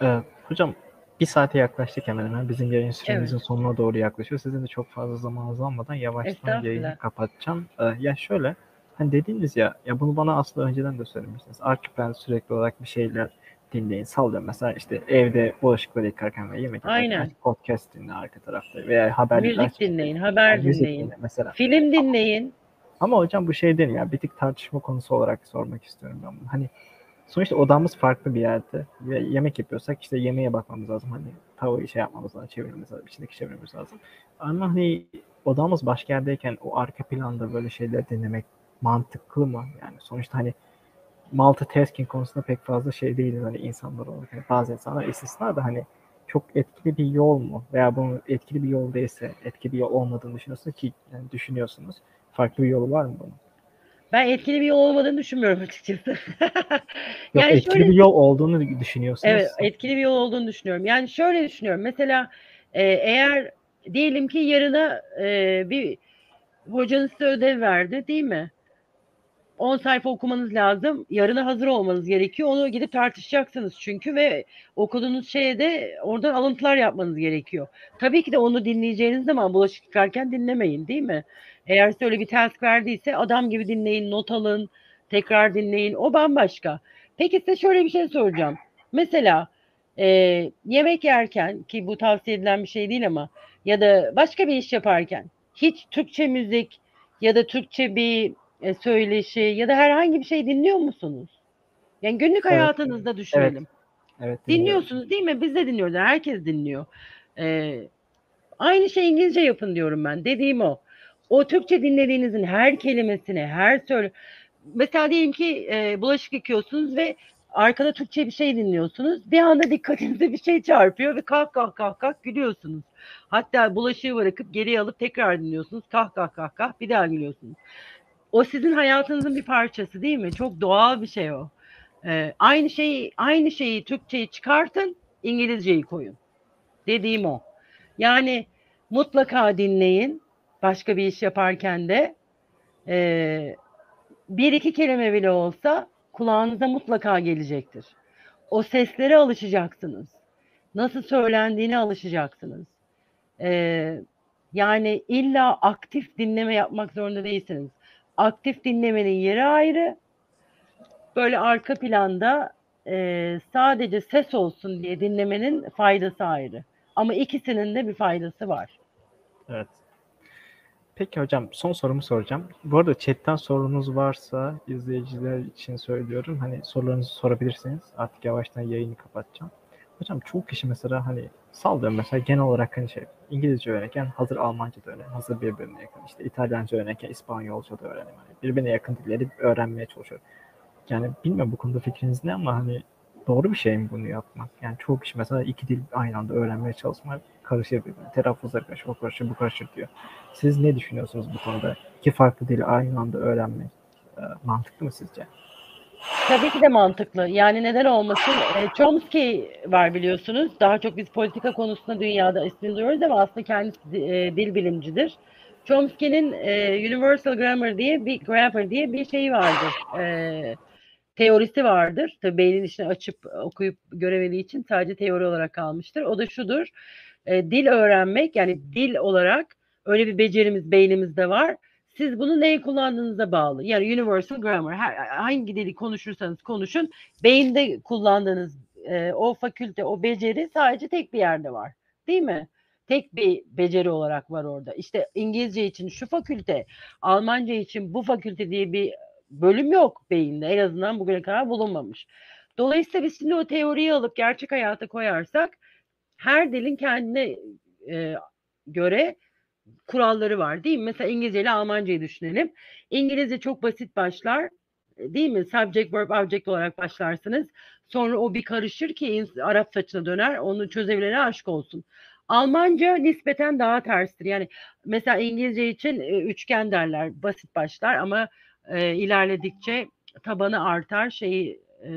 Ee, hocam bir saate yaklaştık hemen hemen. Bizim yayın süremizin evet. sonuna doğru yaklaşıyor. Sizin de çok fazla zamanınız almadan yavaştan yayını kapatacağım. Ee, ya şöyle hani dediğiniz ya ya bunu bana aslında önceden de söylemiştiniz. Arkipen sürekli olarak bir şeyler dinleyin. Sallıyorum mesela işte evde bulaşıkları yıkarken ve yemek yaparken podcast dinle arka tarafta veya haber Müzik dinleyin, haber yani dinleyin. Dinle mesela. Film dinleyin. Ama hocam bu şey değil ya bir tık tartışma konusu olarak sormak istiyorum ben bunu. Hani sonuçta odamız farklı bir yerde. Ve yemek yapıyorsak işte yemeğe bakmamız lazım. Hani tavayı şey yapmamız lazım, çevirmemiz lazım, içindeki çevirmemiz lazım. Ama hani odamız başka yerdeyken o arka planda böyle şeyler dinlemek mantıklı mı? Yani sonuçta hani multitasking konusunda pek fazla şey değiliz hani insanlar olarak. Yani bazı insanlar istisna da hani çok etkili bir yol mu? Veya bunun etkili bir yol değilse, etkili bir yol olmadığını düşünüyorsunuz ki yani düşünüyorsunuz. Farklı bir yolu var mı bunun? Ben etkili bir yol olmadığını düşünmüyorum açıkçası. Yok, yani etkili şöyle, bir yol olduğunu düşünüyorsunuz. Evet, etkili bir yol olduğunu düşünüyorum. Yani şöyle düşünüyorum. Mesela e, eğer diyelim ki yarına e, bir hocanız size ödev verdi değil mi? 10 sayfa okumanız lazım. Yarına hazır olmanız gerekiyor. Onu gidip tartışacaksınız çünkü ve okuduğunuz şeye de oradan alıntılar yapmanız gerekiyor. Tabii ki de onu dinleyeceğiniz zaman bulaşık yıkarken dinlemeyin değil mi? Eğer size öyle bir task verdiyse adam gibi dinleyin, not alın, tekrar dinleyin. O bambaşka. Peki size şöyle bir şey soracağım. Mesela e, yemek yerken ki bu tavsiye edilen bir şey değil ama ya da başka bir iş yaparken hiç Türkçe müzik ya da Türkçe bir e, söyleşi ya da herhangi bir şey dinliyor musunuz? Yani günlük evet. hayatınızda düşünelim. Evet. evet Dinliyorsunuz değil mi? Biz de dinliyoruz. Herkes dinliyor. Ee, aynı şey İngilizce yapın diyorum ben. Dediğim o. O Türkçe dinlediğinizin her kelimesini, her söyle mesela diyelim ki e, bulaşık yıkıyorsunuz ve arkada Türkçe bir şey dinliyorsunuz. Bir anda dikkatinize bir şey çarpıyor ve kah kah kah kah gülüyorsunuz. Hatta bulaşığı bırakıp geriye alıp tekrar dinliyorsunuz. Kah kah kah kah bir daha gülüyorsunuz. O sizin hayatınızın bir parçası değil mi? Çok doğal bir şey o. Ee, aynı şeyi aynı şeyi Türkçeyi çıkartın, İngilizceyi koyun. Dediğim o. Yani mutlaka dinleyin. Başka bir iş yaparken de e, bir iki kelime bile olsa kulağınıza mutlaka gelecektir. O seslere alışacaksınız. Nasıl söylendiğine alışacaksınız. Ee, yani illa aktif dinleme yapmak zorunda değilsiniz. Aktif dinlemenin yeri ayrı. Böyle arka planda e, sadece ses olsun diye dinlemenin faydası ayrı. Ama ikisinin de bir faydası var. Evet. Peki hocam son sorumu soracağım. Bu arada chatten sorunuz varsa izleyiciler için söylüyorum. Hani sorularınızı sorabilirsiniz. Artık yavaştan yayını kapatacağım. Hocam çok kişi mesela hani sallıyorum mesela genel olarak hani şey İngilizce öğrenirken hazır Almanca da öğren, hazır birbirine yakın. İşte İtalyanca öğrenirken İspanyolca da öğrenim. Yani birbirine yakın dilleri öğrenmeye çalışıyor. Yani bilmiyorum bu konuda fikriniz ne ama hani doğru bir şey mi bunu yapmak? Yani çoğu kişi mesela iki dil aynı anda öğrenmeye çalışmak karışır birbirine. Telaffuzlar karışır, o karışır, bu karışır diyor. Siz ne düşünüyorsunuz bu konuda? İki farklı dili aynı anda öğrenmek mantıklı mı sizce? Tabii ki de mantıklı. Yani neden olmasın? E, Chomsky var biliyorsunuz. Daha çok biz politika konusunda dünyada ismini duyuyoruz ama aslında kendisi e, dil bilimcidir. Chomsky'nin e, Universal Grammar diye bir grammar diye bir şeyi vardır. E, teorisi vardır. Tabii beynin içine açıp okuyup göremediği için sadece teori olarak kalmıştır. O da şudur. E, dil öğrenmek yani dil olarak öyle bir becerimiz beynimizde var. Siz bunu neyi kullandığınıza bağlı. Yani universal grammar her, hangi dili konuşursanız konuşun beyinde kullandığınız e, o fakülte o beceri sadece tek bir yerde var. Değil mi? Tek bir beceri olarak var orada. İşte İngilizce için şu fakülte, Almanca için bu fakülte diye bir bölüm yok beyinde. En azından bugüne kadar bulunmamış. Dolayısıyla biz şimdi o teoriyi alıp gerçek hayata koyarsak her dilin kendine e, göre kuralları var değil mi? Mesela İngilizce ile Almancayı düşünelim. İngilizce çok basit başlar değil mi? Subject, verb, object olarak başlarsınız. Sonra o bir karışır ki Arap saçına döner. Onu çözebilene aşk olsun. Almanca nispeten daha terstir. Yani mesela İngilizce için e, üçgen derler. Basit başlar ama e, ilerledikçe tabanı artar, şeyi e,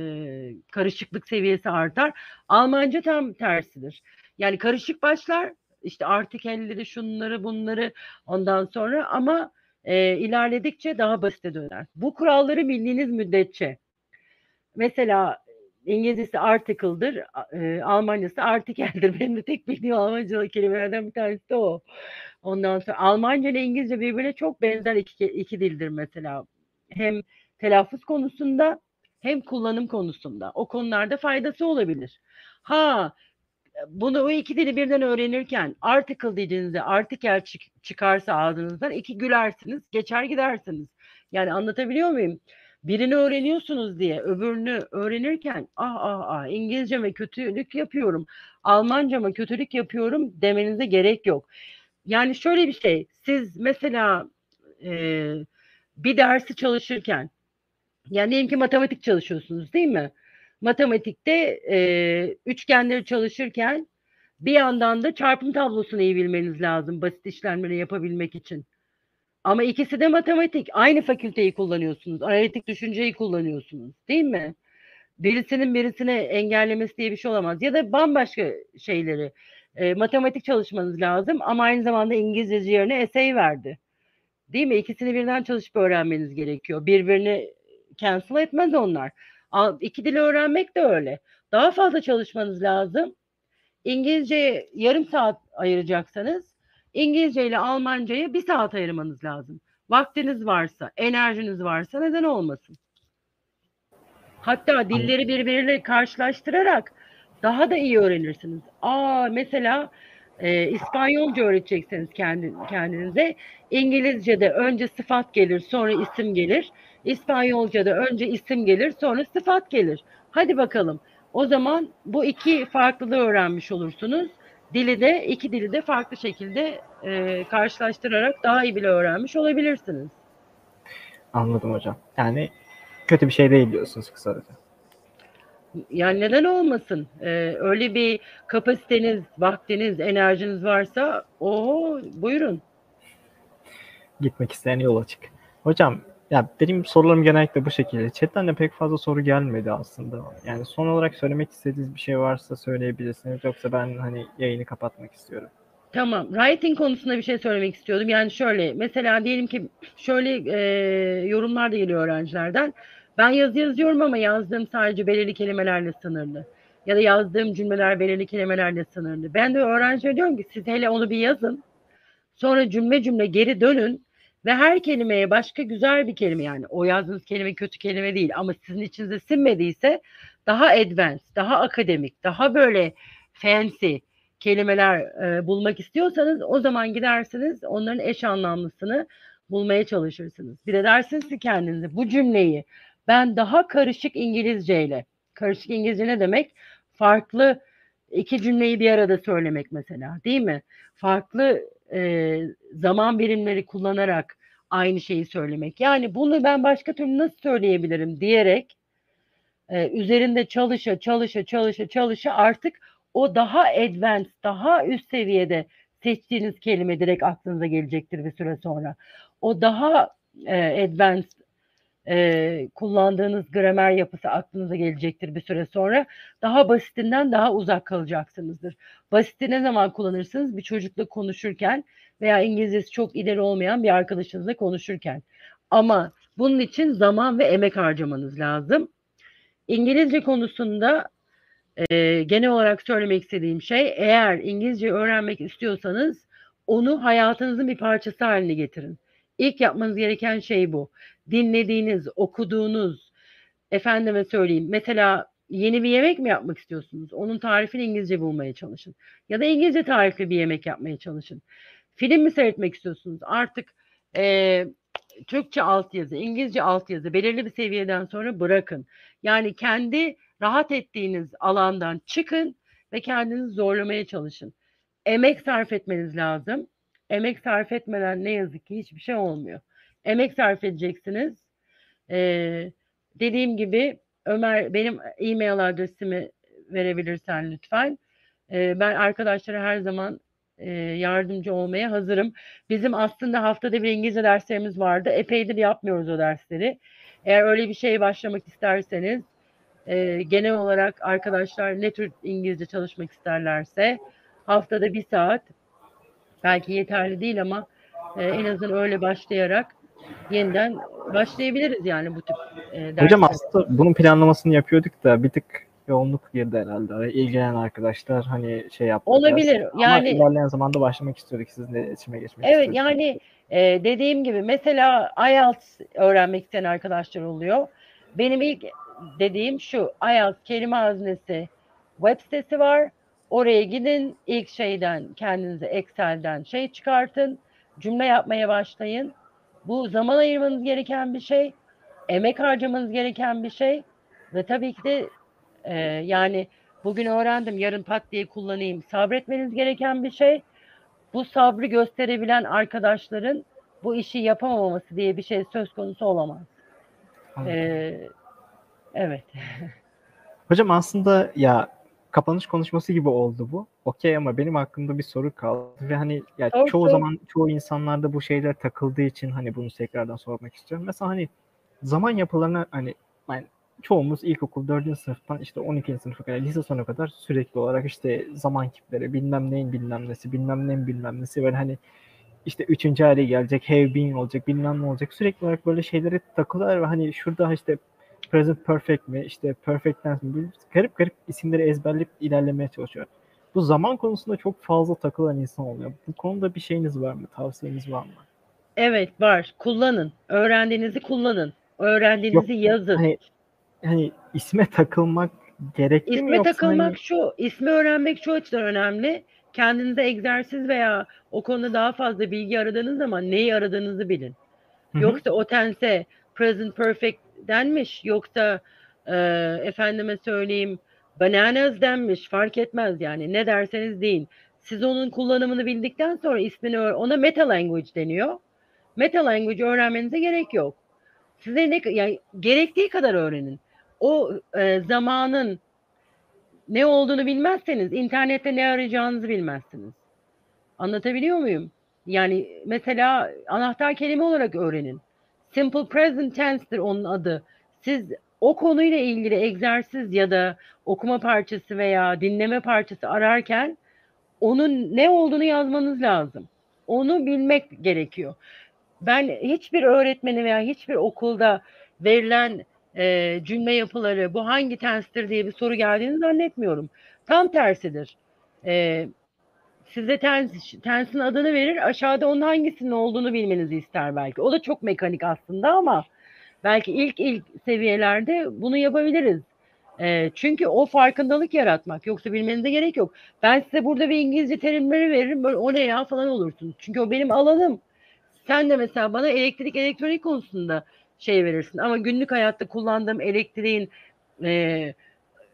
karışıklık seviyesi artar. Almanca tam tersidir. Yani karışık başlar, işte artikelleri, şunları, bunları ondan sonra ama e, ilerledikçe daha basite döner. Bu kuralları bildiğiniz müddetçe mesela İngilizcesi article'dır, e, Almancası artikeldir. Benim de tek bildiğim Almanca kelimelerden bir tanesi de o. Ondan sonra Almanca ile İngilizce birbirine çok benzer iki, iki dildir mesela. Hem telaffuz konusunda hem kullanım konusunda. O konularda faydası olabilir. Ha bunu o iki dili birden öğrenirken article dediğinizde artikel çık- çıkarsa ağzınızdan iki gülersiniz, geçer gidersiniz. Yani anlatabiliyor muyum? Birini öğreniyorsunuz diye öbürünü öğrenirken ah ah ah İngilizce mi kötülük yapıyorum, Almanca mı kötülük yapıyorum demenize gerek yok. Yani şöyle bir şey, siz mesela e, bir dersi çalışırken, yani diyelim ki matematik çalışıyorsunuz değil mi? Matematikte e, üçgenleri çalışırken bir yandan da çarpım tablosunu iyi bilmeniz lazım basit işlemleri yapabilmek için. Ama ikisi de matematik. Aynı fakülteyi kullanıyorsunuz. Analitik düşünceyi kullanıyorsunuz. Değil mi? Birisinin birisine engellemesi diye bir şey olamaz. Ya da bambaşka şeyleri. E, matematik çalışmanız lazım ama aynı zamanda İngilizce yerine essay verdi. Değil mi? İkisini birden çalışıp öğrenmeniz gerekiyor. Birbirini cancel etmez onlar. İki dili öğrenmek de öyle. Daha fazla çalışmanız lazım. İngilizce yarım saat ayıracaksanız İngilizce ile Almanca'ya bir saat ayırmanız lazım. Vaktiniz varsa, enerjiniz varsa neden olmasın? Hatta dilleri birbiriyle karşılaştırarak daha da iyi öğrenirsiniz. Aa mesela e, İspanyolca öğretecekseniz kendi, kendinize İngilizce'de önce sıfat gelir sonra isim gelir. İspanyolca'da önce isim gelir sonra sıfat gelir. Hadi bakalım. O zaman bu iki farklılığı öğrenmiş olursunuz. Dili de iki dili de farklı şekilde e, karşılaştırarak daha iyi bile öğrenmiş olabilirsiniz. Anladım hocam. Yani kötü bir şey değil diyorsunuz kısaca. Yani neden olmasın? Ee, öyle bir kapasiteniz, vaktiniz, enerjiniz varsa o buyurun. Gitmek isteyen yol açık. Hocam ya benim sorularım genellikle bu şekilde. Chatten de pek fazla soru gelmedi aslında. Yani son olarak söylemek istediğiniz bir şey varsa söyleyebilirsiniz. Yoksa ben hani yayını kapatmak istiyorum. Tamam. Writing konusunda bir şey söylemek istiyordum. Yani şöyle mesela diyelim ki şöyle e, yorumlar da geliyor öğrencilerden. Ben yazı yazıyorum ama yazdığım sadece belirli kelimelerle sınırlı. Ya da yazdığım cümleler belirli kelimelerle sınırlı. Ben de öğrencilere diyorum ki siz hele onu bir yazın. Sonra cümle cümle geri dönün ve her kelimeye başka güzel bir kelime yani o yazdığınız kelime kötü kelime değil ama sizin içinize sinmediyse daha advanced, daha akademik, daha böyle fancy kelimeler e, bulmak istiyorsanız o zaman gidersiniz onların eş anlamlısını bulmaya çalışırsınız. Bir de dersiniz ki kendinize bu cümleyi ben daha karışık İngilizceyle, karışık İngilizce ne demek? Farklı iki cümleyi bir arada söylemek mesela değil mi? Farklı e, zaman birimleri kullanarak aynı şeyi söylemek. Yani bunu ben başka türlü nasıl söyleyebilirim diyerek e, üzerinde çalışa çalışa çalışa çalışa artık o daha advanced, daha üst seviyede seçtiğiniz kelime direkt aklınıza gelecektir bir süre sonra. O daha e, advanced e, kullandığınız gramer yapısı aklınıza gelecektir bir süre sonra. Daha basitinden daha uzak kalacaksınızdır. Basiti ne zaman kullanırsınız? Bir çocukla konuşurken veya İngilizcesi çok ileri olmayan bir arkadaşınızla konuşurken. Ama bunun için zaman ve emek harcamanız lazım. İngilizce konusunda e, genel olarak söylemek istediğim şey eğer İngilizce öğrenmek istiyorsanız onu hayatınızın bir parçası haline getirin. İlk yapmanız gereken şey bu. Dinlediğiniz, okuduğunuz, efendime söyleyeyim mesela yeni bir yemek mi yapmak istiyorsunuz? Onun tarifini İngilizce bulmaya çalışın. Ya da İngilizce tarifli bir yemek yapmaya çalışın. Film mi seyretmek istiyorsunuz? Artık e, Türkçe altyazı, İngilizce altyazı belirli bir seviyeden sonra bırakın. Yani kendi rahat ettiğiniz alandan çıkın ve kendinizi zorlamaya çalışın. Emek sarf etmeniz lazım. Emek sarf etmeden ne yazık ki hiçbir şey olmuyor. Emek sarf edeceksiniz. Ee, dediğim gibi Ömer benim e-mail adresimi verebilirsen lütfen. Ee, ben arkadaşlara her zaman e, yardımcı olmaya hazırım. Bizim aslında haftada bir İngilizce derslerimiz vardı. Epeydir yapmıyoruz o dersleri. Eğer öyle bir şey başlamak isterseniz e, genel olarak arkadaşlar ne tür İngilizce çalışmak isterlerse haftada bir saat belki yeterli değil ama e, en azından öyle başlayarak yeniden başlayabiliriz yani bu tip e, dersler. Hocam aslında bunun planlamasını yapıyorduk da bir tık yoğunluk girdi herhalde. İlgilenen arkadaşlar hani şey yaptı. Olabilir. Biraz. Yani Ama ilerleyen zamanda başlamak istiyorduk. Sizinle iletişime geçmek Evet istiyorduk. yani e, dediğim gibi mesela IELTS öğrenmek isteyen arkadaşlar oluyor. Benim ilk dediğim şu IELTS kelime hazinesi web sitesi var. Oraya gidin ilk şeyden kendinize Excel'den şey çıkartın. Cümle yapmaya başlayın. Bu zaman ayırmanız gereken bir şey. Emek harcamanız gereken bir şey. Ve tabii ki de e, yani bugün öğrendim yarın pat diye kullanayım. Sabretmeniz gereken bir şey. Bu sabrı gösterebilen arkadaşların bu işi yapamaması diye bir şey söz konusu olamaz. Ee, evet. Hocam aslında ya kapanış konuşması gibi oldu bu. Okey ama benim aklımda bir soru kaldı ve hani ya Sor, çoğu zaman çoğu insanlarda bu şeyler takıldığı için hani bunu tekrardan sormak istiyorum. Mesela hani zaman yapılarına hani yani çoğumuz ilkokul 4. sınıftan işte 12. sınıfa kadar lise sonu kadar sürekli olarak işte zaman kipleri bilmem neyin bilmem nesi bilmem neyin bilmem nesi böyle hani işte üçüncü hale gelecek have been olacak bilmem ne olacak sürekli olarak böyle şeylere takılıyorlar ve hani şurada işte present perfect mi işte perfect tense mi garip garip isimleri ezberleyip ilerlemeye çalışıyor. Bu zaman konusunda çok fazla takılan insan oluyor. Bu konuda bir şeyiniz var mı? Tavsiyeniz var mı? Evet var. Kullanın. Öğrendiğinizi kullanın. Öğrendiğinizi yazın. Hani hani isme takılmak gerekli mi İsme takılmak hani- şu, ismi öğrenmek şu açıdan önemli. Kendinize egzersiz veya o konuda daha fazla bilgi aradığınız zaman neyi aradığınızı bilin. Hı hı. Yoksa o tense present perfect denmiş, yoksa e, efendime söyleyeyim bananas denmiş fark etmez yani ne derseniz deyin. Siz onun kullanımını bildikten sonra ismini ona meta language deniyor. Meta language öğrenmenize gerek yok. Size ne yani gerektiği kadar öğrenin. O e, zamanın ne olduğunu bilmezseniz internette ne arayacağınızı bilmezsiniz. Anlatabiliyor muyum? Yani mesela anahtar kelime olarak öğrenin. Simple present tense'tir onun adı. Siz o konuyla ilgili egzersiz ya da okuma parçası veya dinleme parçası ararken onun ne olduğunu yazmanız lazım. Onu bilmek gerekiyor. Ben hiçbir öğretmeni veya hiçbir okulda verilen e, cümle yapıları bu hangi tenstir diye bir soru geldiğini zannetmiyorum. Tam tersidir. E, size tens, tensin adını verir aşağıda onun hangisinin olduğunu bilmenizi ister belki. O da çok mekanik aslında ama belki ilk ilk seviyelerde bunu yapabiliriz. E, çünkü o farkındalık yaratmak. Yoksa bilmenize gerek yok. Ben size burada bir İngilizce terimleri veririm. Böyle o ne ya falan olursun. Çünkü o benim alanım. Sen de mesela bana elektrik elektronik konusunda şey verirsin. Ama günlük hayatta kullandığım elektriğin e,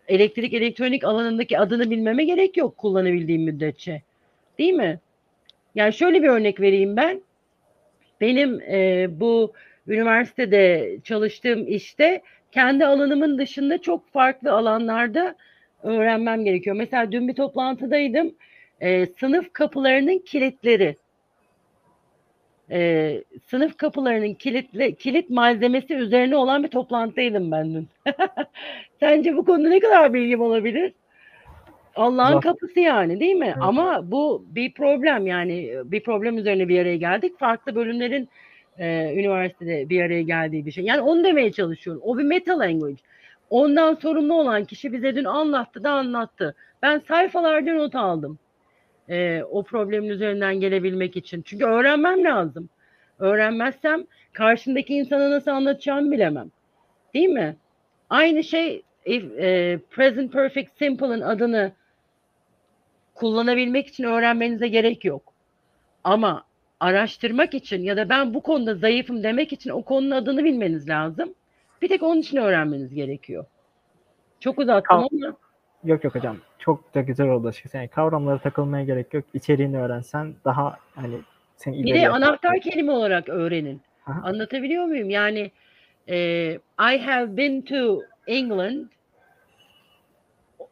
elektrik elektronik alanındaki adını bilmeme gerek yok kullanabildiğim müddetçe. Değil mi? Yani şöyle bir örnek vereyim ben. Benim e, bu üniversitede çalıştığım işte kendi alanımın dışında çok farklı alanlarda öğrenmem gerekiyor. Mesela dün bir toplantıdaydım. E, sınıf kapılarının kilitleri. E, sınıf kapılarının kilitle, kilit malzemesi üzerine olan bir toplantıdaydım ben dün. Sence bu konuda ne kadar bilgim olabilir? Allah'ın kapısı yani değil mi? Evet. Ama bu bir problem yani bir problem üzerine bir araya geldik. Farklı bölümlerin e, üniversitede bir araya geldiği bir şey. Yani onu demeye çalışıyorum. O bir meta language. Ondan sorumlu olan kişi bize dün anlattı da anlattı. Ben sayfalarca not aldım. E, o problemin üzerinden gelebilmek için. Çünkü öğrenmem lazım. Öğrenmezsem karşımdaki insana nasıl anlatacağımı bilemem. Değil mi? Aynı şey if, e, present perfect simple'ın adını kullanabilmek için öğrenmenize gerek yok. Ama araştırmak için ya da ben bu konuda zayıfım demek için o konunun adını bilmeniz lazım. Bir tek onun için öğrenmeniz gerekiyor. Çok uzattım Kav- ama. Yok yok hocam. Çok da güzel oldu açıkçası. Yani kavramlara takılmaya gerek yok. İçeriğini öğrensen daha hani seni Bir de anahtar kelime olarak öğrenin. Aha. Anlatabiliyor muyum? Yani e, I have been to England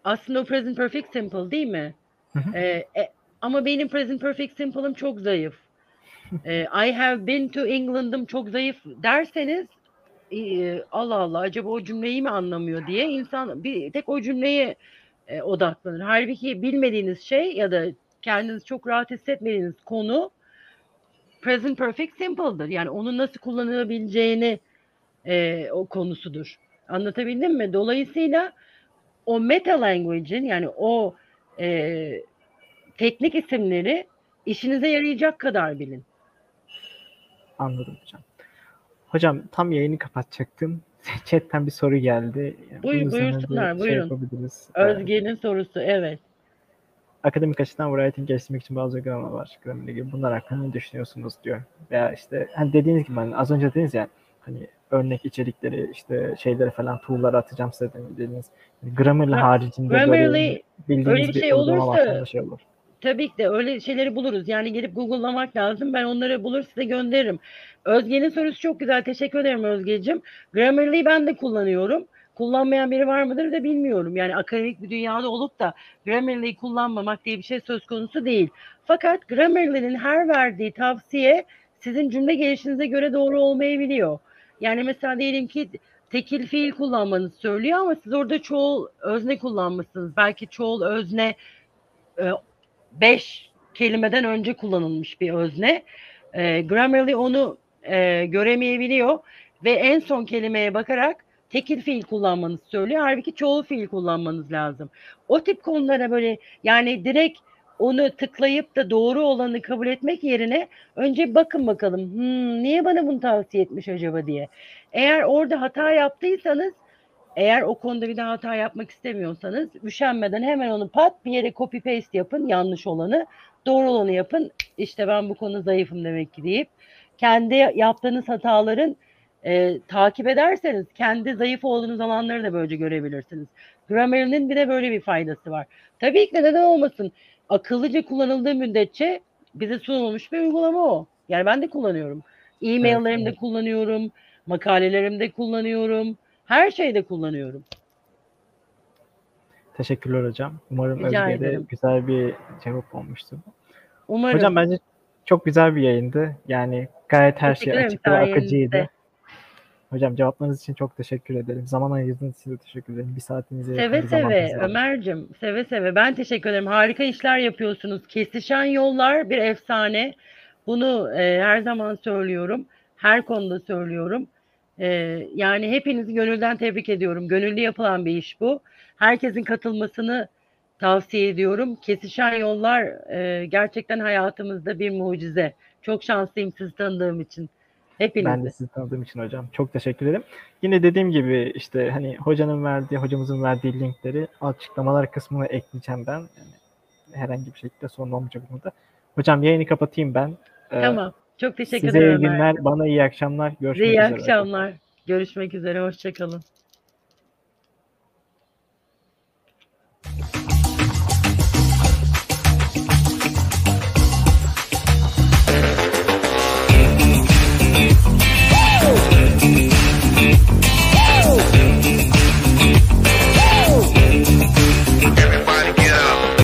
aslında o present perfect simple değil mi? Hı e, e, ama benim present perfect simple'ım çok zayıf e, I have been to England'ım çok zayıf derseniz e, Allah Allah acaba o cümleyi mi anlamıyor diye insan bir tek o cümleye e, odaklanır. Halbuki bilmediğiniz şey ya da kendiniz çok rahat hissetmediğiniz konu present perfect simple'dır. Yani onun nasıl kullanılabileceğini e, o konusudur. Anlatabildim mi? Dolayısıyla o meta language'in yani o e, teknik isimleri işinize yarayacak kadar bilin. Anladım hocam. Hocam tam yayını kapatacaktım. Chat'ten bir soru geldi. Buyur, buyursunlar, şey buyurun. Yapabiliriz. Özge'nin evet. sorusu, evet. Akademik açıdan writing geliştirmek için bazı uygulamalar var. Grammar gibi. Bunlar hakkında ne düşünüyorsunuz diyor. Veya işte hani dediğiniz gibi hani az önce dediniz ya hani örnek içerikleri işte şeyleri falan tool'lara atacağım size dediğiniz. Grammarly haricinde Grammarly, böyle bildiğiniz öyle bir şey olursa şey olur. Tabii ki de öyle şeyleri buluruz. Yani gelip Google'lamak lazım. Ben onları bulur size gönderirim. Özge'nin sorusu çok güzel. Teşekkür ederim Özge'cim. Grammarly'yi ben de kullanıyorum. Kullanmayan biri var mıdır da bilmiyorum. Yani akademik bir dünyada olup da Grammarly'yi kullanmamak diye bir şey söz konusu değil. Fakat Grammarly'nin her verdiği tavsiye sizin cümle gelişinize göre doğru olmayabiliyor. Yani mesela diyelim ki tekil fiil kullanmanızı söylüyor ama siz orada çoğul özne kullanmışsınız. Belki çoğul özne e, beş kelimeden önce kullanılmış bir özne. E, Grammarly onu e, göremeyebiliyor ve en son kelimeye bakarak tekil fiil kullanmanızı söylüyor. Halbuki çoğul fiil kullanmanız lazım. O tip konulara böyle yani direkt onu tıklayıp da doğru olanı kabul etmek yerine önce bakın bakalım hmm, niye bana bunu tavsiye etmiş acaba diye. Eğer orada hata yaptıysanız eğer o konuda bir daha hata yapmak istemiyorsanız üşenmeden hemen onu pat bir yere copy paste yapın yanlış olanı doğru olanı yapın. İşte ben bu konu zayıfım demek ki deyip kendi yaptığınız hataların e, takip ederseniz kendi zayıf olduğunuz alanları da böylece görebilirsiniz. Grammarly'nin bir de böyle bir faydası var. Tabii ki de neden olmasın akıllıca kullanıldığı müddetçe bize sunulmuş bir uygulama o. Yani ben de kullanıyorum. E-maillerimde evet, kullanıyorum, makalelerimde kullanıyorum, her şeyde kullanıyorum. Teşekkürler hocam. Umarım Özge'de güzel bir cevap olmuştur. Umarım. Hocam bence çok güzel bir yayındı. Yani gayet her şey açık ve akıcıydı. Hocam cevaplarınız için çok teşekkür ederim. Zaman ayırdığınız için de teşekkür ederim. Bir saatinize Seve seve Ömer'cim. Seve seve. Ben teşekkür ederim. Harika işler yapıyorsunuz. Kesişen yollar bir efsane. Bunu e, her zaman söylüyorum. Her konuda söylüyorum. E, yani hepinizi gönülden tebrik ediyorum. Gönüllü yapılan bir iş bu. Herkesin katılmasını tavsiye ediyorum. Kesişen yollar e, gerçekten hayatımızda bir mucize. Çok şanslıyım sizi tanıdığım için. Hepinizi. Ben de sizi tanıdığım için hocam. Çok teşekkür ederim. Yine dediğim gibi işte hani hocanın verdiği, hocamızın verdiği linkleri açıklamalar kısmına ekleyeceğim ben. Yani herhangi bir şekilde sorun olmayacak burada. Hocam yayını kapatayım ben. Ee, Tamam. Çok teşekkür Size ederim. iyi Ömer. günler, bana iyi akşamlar. Görüşmek Size iyi üzere. akşamlar. Görüşmek üzere. Hoşçakalın.